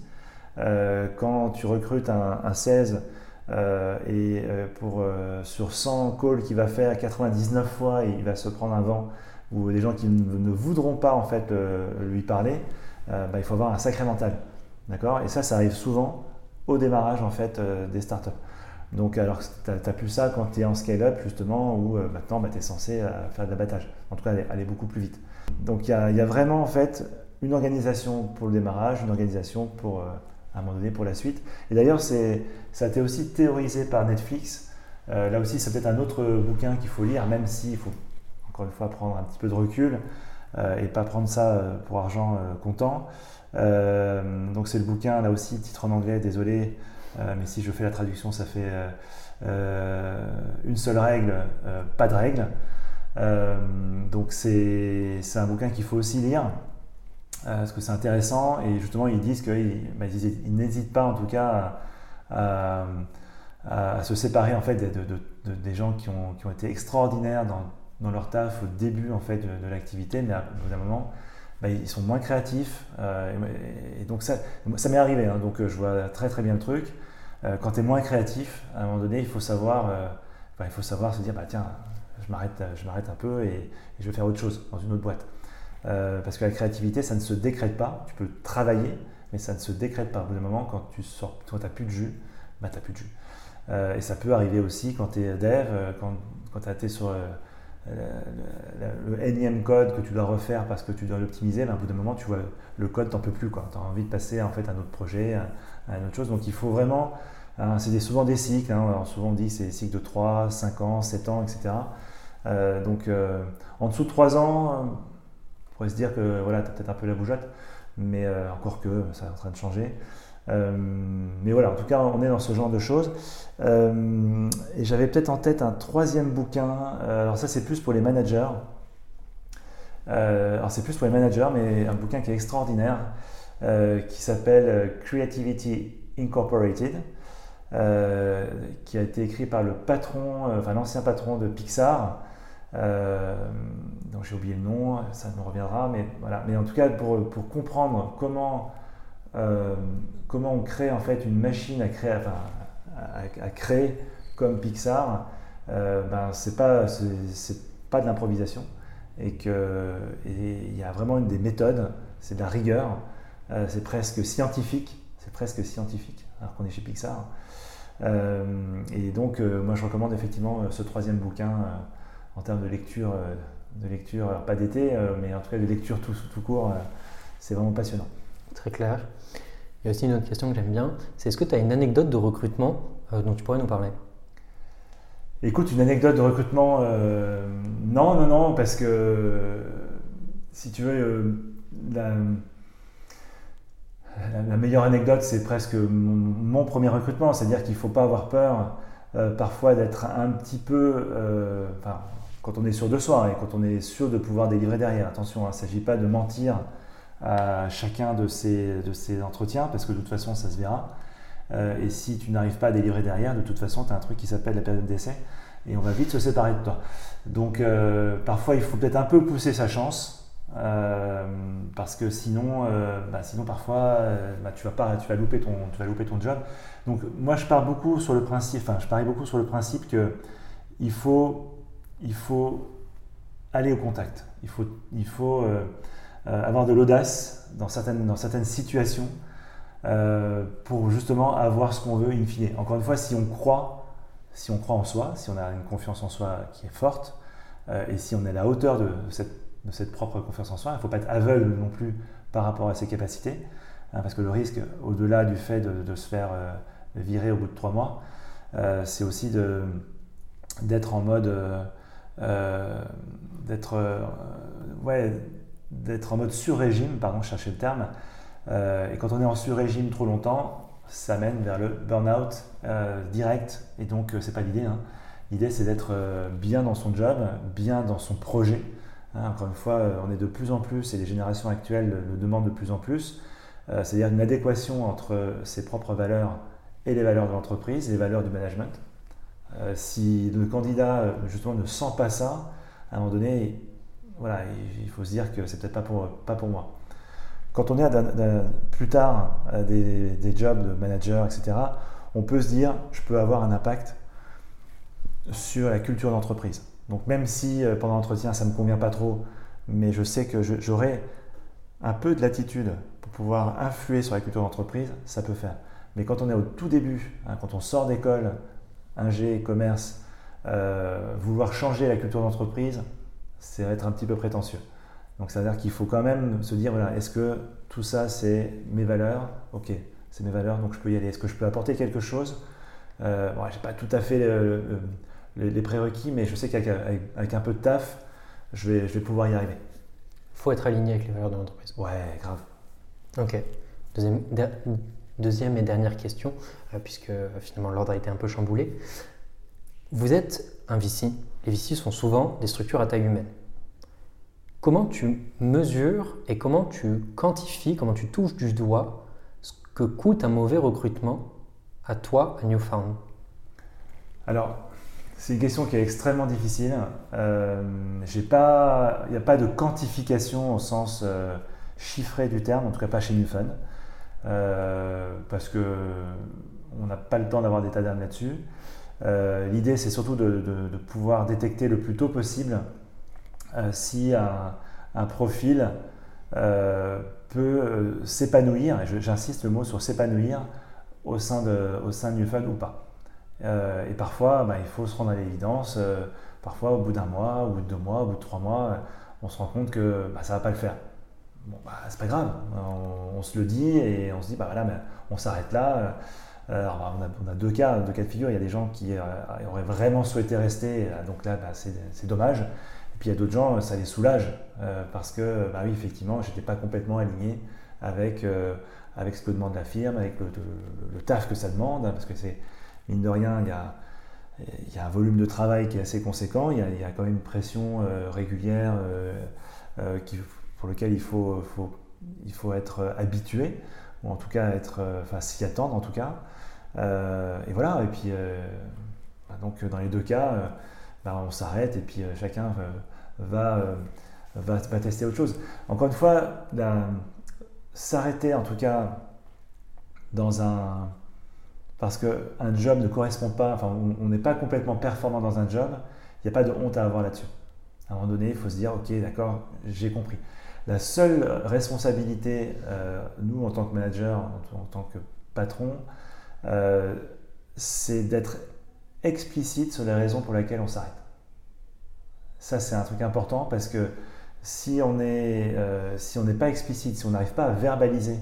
Euh, quand tu recrutes un, 16 euh, et pour, sur 100 calls qu'il va faire 99 fois, il va se prendre un vent ou des gens qui ne, voudront pas en fait lui parler, bah, il faut avoir un sacré mental. Et ça, ça arrive souvent au démarrage en fait des startups. Donc, alors tu n'as plus ça quand tu es en scale-up, justement, où euh, maintenant bah, tu es censé euh, faire de l'abattage. En tout cas, aller, beaucoup plus vite. Donc, il y, a vraiment, en fait, une organisation pour le démarrage, une organisation pour, euh, à un moment donné, pour la suite. Et d'ailleurs, ça a été aussi théorisé par Netflix. là aussi, c'est peut-être un autre bouquin qu'il faut lire, même s'il faut, encore une fois, prendre un petit peu de recul et pas prendre ça pour argent comptant. donc, c'est le bouquin, là aussi, titre en anglais, désolé. Euh, mais si je fais la traduction, ça fait euh, euh, une seule règle, pas de règle. donc c'est un bouquin qu'il faut aussi lire parce que c'est intéressant et justement ils disent qu'ils bah, n'hésitent pas en tout cas à, se séparer en fait de, des gens qui ont, qui ont, été extraordinaires dans, dans, leur taf au début en fait de, l'activité, mais à un moment bah, ils sont moins créatifs. et, donc ça, ça m'est arrivé, hein, donc je vois très très bien le truc. Euh, quand tu es moins créatif, à un moment donné, il faut savoir, euh, il faut savoir se dire bah, tiens, je m'arrête, je m'arrête un peu et, je vais faire autre chose dans une autre boîte. Euh, parce que la créativité, ça ne se décrète pas. Tu peux travailler, mais ça ne se décrète pas. Au bout d'un moment, quand tu sors, quand tu n'as plus de jus, bah, tu n'as plus de jus. et ça peut arriver aussi quand tu es dev, quand, quand tu as été sur le, énième code que tu dois refaire parce que tu dois l'optimiser, bah, au bout d'un moment, tu vois le code, tu n'en peux plus. Tu as envie de passer en fait, à un autre projet, à, à une autre chose. Donc il faut vraiment Hein, c'est souvent des cycles, hein, souvent on dit c'est des cycles de 3, 5 ans, 7 ans, etc. Euh, donc euh, en dessous de 3 ans, euh, on pourrait se dire que voilà, tu as peut-être un peu la bougeotte, mais encore que ça est en train de changer. Mais voilà, en tout cas, on est dans ce genre de choses. et j'avais peut-être en tête un troisième bouquin. alors ça, c'est plus pour les managers. alors c'est plus pour les managers, mais un bouquin qui est extraordinaire, qui s'appelle Creativity Incorporated. Euh, qui a été écrit par le patron, euh, enfin l'ancien patron de Pixar, euh, dont j'ai oublié le nom, ça me reviendra, mais voilà. Mais en tout cas, pour, pour comprendre comment, comment on crée en fait une machine à créer, à, créer comme Pixar, ben c'est pas de l'improvisation et il y a vraiment une des méthodes, c'est de la rigueur, c'est presque scientifique, c'est presque scientifique alors qu'on est chez Pixar. et donc, moi, je recommande effectivement ce troisième bouquin en termes de lecture, de lecture pas d'été, mais en tout cas de lecture tout court. c'est vraiment passionnant. Très clair. Il y a aussi une autre question que j'aime bien, c'est est-ce que tu as une anecdote de recrutement dont tu pourrais nous parler? Écoute, une anecdote de recrutement, non, non, non, parce que si tu veux, la, la, meilleure anecdote, c'est presque mon, premier recrutement, c'est-à-dire qu'il ne faut pas avoir peur euh, parfois d'être un petit peu, euh, quand on est sûr de soi et quand on est sûr de pouvoir délivrer derrière. Attention, hein, il ne s'agit pas de mentir à chacun de ces, de ces entretiens, parce que de toute façon, ça se verra. Euh, et si tu n'arrives pas à délivrer derrière, de toute façon, tu as un truc qui s'appelle la période d'essai, et on va vite se séparer de toi. Donc, parfois, il faut peut-être un peu pousser sa chance. Euh, parce que sinon, euh, bah, sinon parfois, euh, bah, tu vas pas, tu vas louper ton, tu vas louper ton job. Donc moi, je pars beaucoup sur le principe, enfin, je parie beaucoup sur le principe que il faut, il faut aller au contact. Il faut, il faut avoir de l'audace dans certaines, dans certaines situations pour justement avoir ce qu'on veut in fine. Encore une fois, si on croit, si on croit en soi, si on a une confiance en soi qui est forte, et si on est à la hauteur de cette de cette propre confiance en soi. Il ne faut pas être aveugle non plus par rapport à ses capacités, hein, parce que le risque, au-delà du fait de, se faire euh, virer au bout de trois mois, euh, c'est aussi d'être en mode euh, d'être ouais, d'être en mode sur-régime, pardon, je cherchais le terme. et quand on est en sur-régime trop longtemps, ça mène vers le burn-out direct. Et donc, c'est pas l'idée. Hein. L'idée, c'est d'être bien dans son job, bien dans son projet, Hein, encore une fois, euh, on est de plus en plus, et les générations actuelles le demandent de plus en plus, euh, c'est-à-dire une adéquation entre ses propres valeurs et les valeurs de l'entreprise, les valeurs du management. Euh, si le candidat justement ne sent pas ça, à un moment donné, voilà, il faut se dire que c'est peut-être pas pour, pas pour moi. Quand on est plus tard à des, des, jobs de manager, etc., on peut se dire, je peux avoir un impact sur la culture d'entreprise. Donc même si euh, pendant l'entretien ça ne me convient pas trop, mais je sais que j'aurai un peu de latitude pour pouvoir influer sur la culture d'entreprise, ça peut faire. Mais quand on est au tout début, hein, quand on sort d'école, ingé, commerce, euh, vouloir changer la culture d'entreprise, c'est être un petit peu prétentieux. Donc ça veut dire qu'il faut quand même se dire, voilà, est-ce que tout ça c'est mes valeurs? Ok, c'est mes valeurs, donc je peux y aller. Est-ce que je peux apporter quelque chose? Euh, bon, Je n'ai pas tout à fait les, prérequis, mais je sais qu'avec un peu de taf, je vais, je vais pouvoir y arriver. Il faut être aligné avec les valeurs de l'entreprise. Ouais, grave. Ok. Deuxième, deuxième et dernière question, euh, puisque finalement l'ordre a été un peu chamboulé. Vous êtes un VC. Les VC sont souvent des structures à taille humaine. Comment tu mesures et comment tu quantifies, comment tu touches du doigt ce que coûte un mauvais recrutement à toi, à Newfound? Alors, c'est une question qui est extrêmement difficile. Euh, il n'y a pas de quantification au sens euh, chiffré du terme, en tout cas pas chez Newfun, euh, parce que on n'a pas le temps d'avoir des tas d'âmes là-dessus. L'idée, c'est surtout de, pouvoir détecter le plus tôt possible si un, profil peut s'épanouir, et j'insiste le mot sur s'épanouir au sein de, au ou pas. Euh, et parfois, bah, il faut se rendre à l'évidence. Euh, parfois, au bout d'un mois, au bout de deux mois, au bout de trois mois, on se rend compte que bah, ça ne va pas le faire. Bon, bah, c'est pas grave. On, se le dit et on se dit, bah voilà, on s'arrête là. Euh, on, a, deux cas, de figure. Il y a des gens qui auraient vraiment souhaité rester, donc là, c'est dommage. Et puis il y a d'autres gens, ça les soulage parce que, bah oui, effectivement, j'étais pas complètement aligné avec, avec ce que demande la firme, avec le, taf que ça demande, parce que c'est mine de rien, il y a, un volume de travail qui est assez conséquent, il y a, quand même une pression euh, régulière euh, euh, pour laquelle il faut être habitué, ou en tout cas être, enfin, s'y attendre en tout cas. et voilà, et puis bah, donc dans les deux cas, bah, on s'arrête et puis chacun va, va, va, tester autre chose. Encore une fois, s'arrêter en tout cas dans un parce qu'un job ne correspond pas, enfin on n'est pas complètement performant dans un job, il n'y a pas de honte à avoir là-dessus. À un moment donné, il faut se dire, ok, d'accord, j'ai compris. La seule responsabilité, euh, nous en tant que manager, en, tant que patron, euh, c'est d'être explicite sur les raisons pour lesquelles on s'arrête. Ça, c'est un truc important parce que si on n'est euh, n'est pas explicite, si on n'arrive pas à verbaliser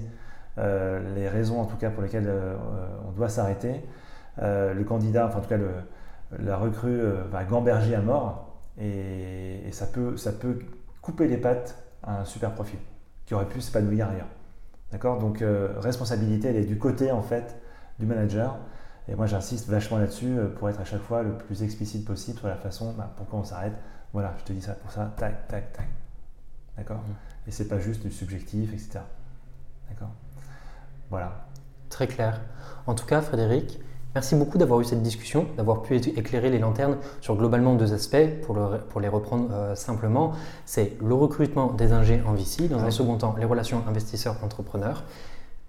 les raisons en tout cas pour lesquelles on doit s'arrêter, le candidat, enfin en tout cas la recrue va gamberger à mort et, ça, peut, couper les pattes un super profil qui aurait pu s'épanouir ailleurs. D'accord? Donc responsabilité, elle est du côté en fait du manager. Et moi j'insiste vachement là-dessus pour être à chaque fois le plus explicite possible sur la façon bah, pourquoi on s'arrête. Voilà, je te dis ça pour ça, tac, tac, tac. D'accord? Mmh. Et c'est pas juste du subjectif, etc. D'accord? Voilà. Très clair. En tout cas, Frédéric, merci beaucoup d'avoir eu cette discussion, d'avoir pu éclairer les lanternes sur globalement deux aspects. Pour, le, pour les reprendre euh, simplement, c'est le recrutement des ingés en VC, dans un second temps, les relations investisseurs-entrepreneurs.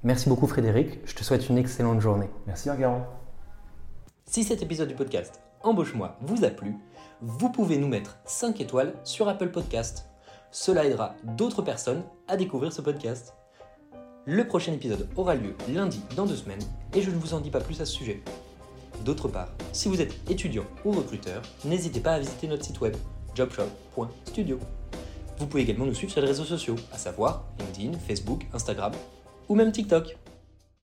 Merci beaucoup, Frédéric. Je te souhaite une excellente journée. Merci, Enguerrand. Si cet épisode du podcast Embauche-moi vous a plu, vous pouvez nous mettre 5 étoiles sur Apple Podcast cela aidera d'autres personnes à découvrir ce podcast. Le prochain épisode aura lieu lundi dans deux semaines et je ne vous en dis pas plus à ce sujet. D'autre part, si vous êtes étudiant ou recruteur, n'hésitez pas à visiter notre site web jobshop.studio. Vous pouvez également nous suivre sur les réseaux sociaux, à savoir LinkedIn, Facebook, Instagram ou même TikTok.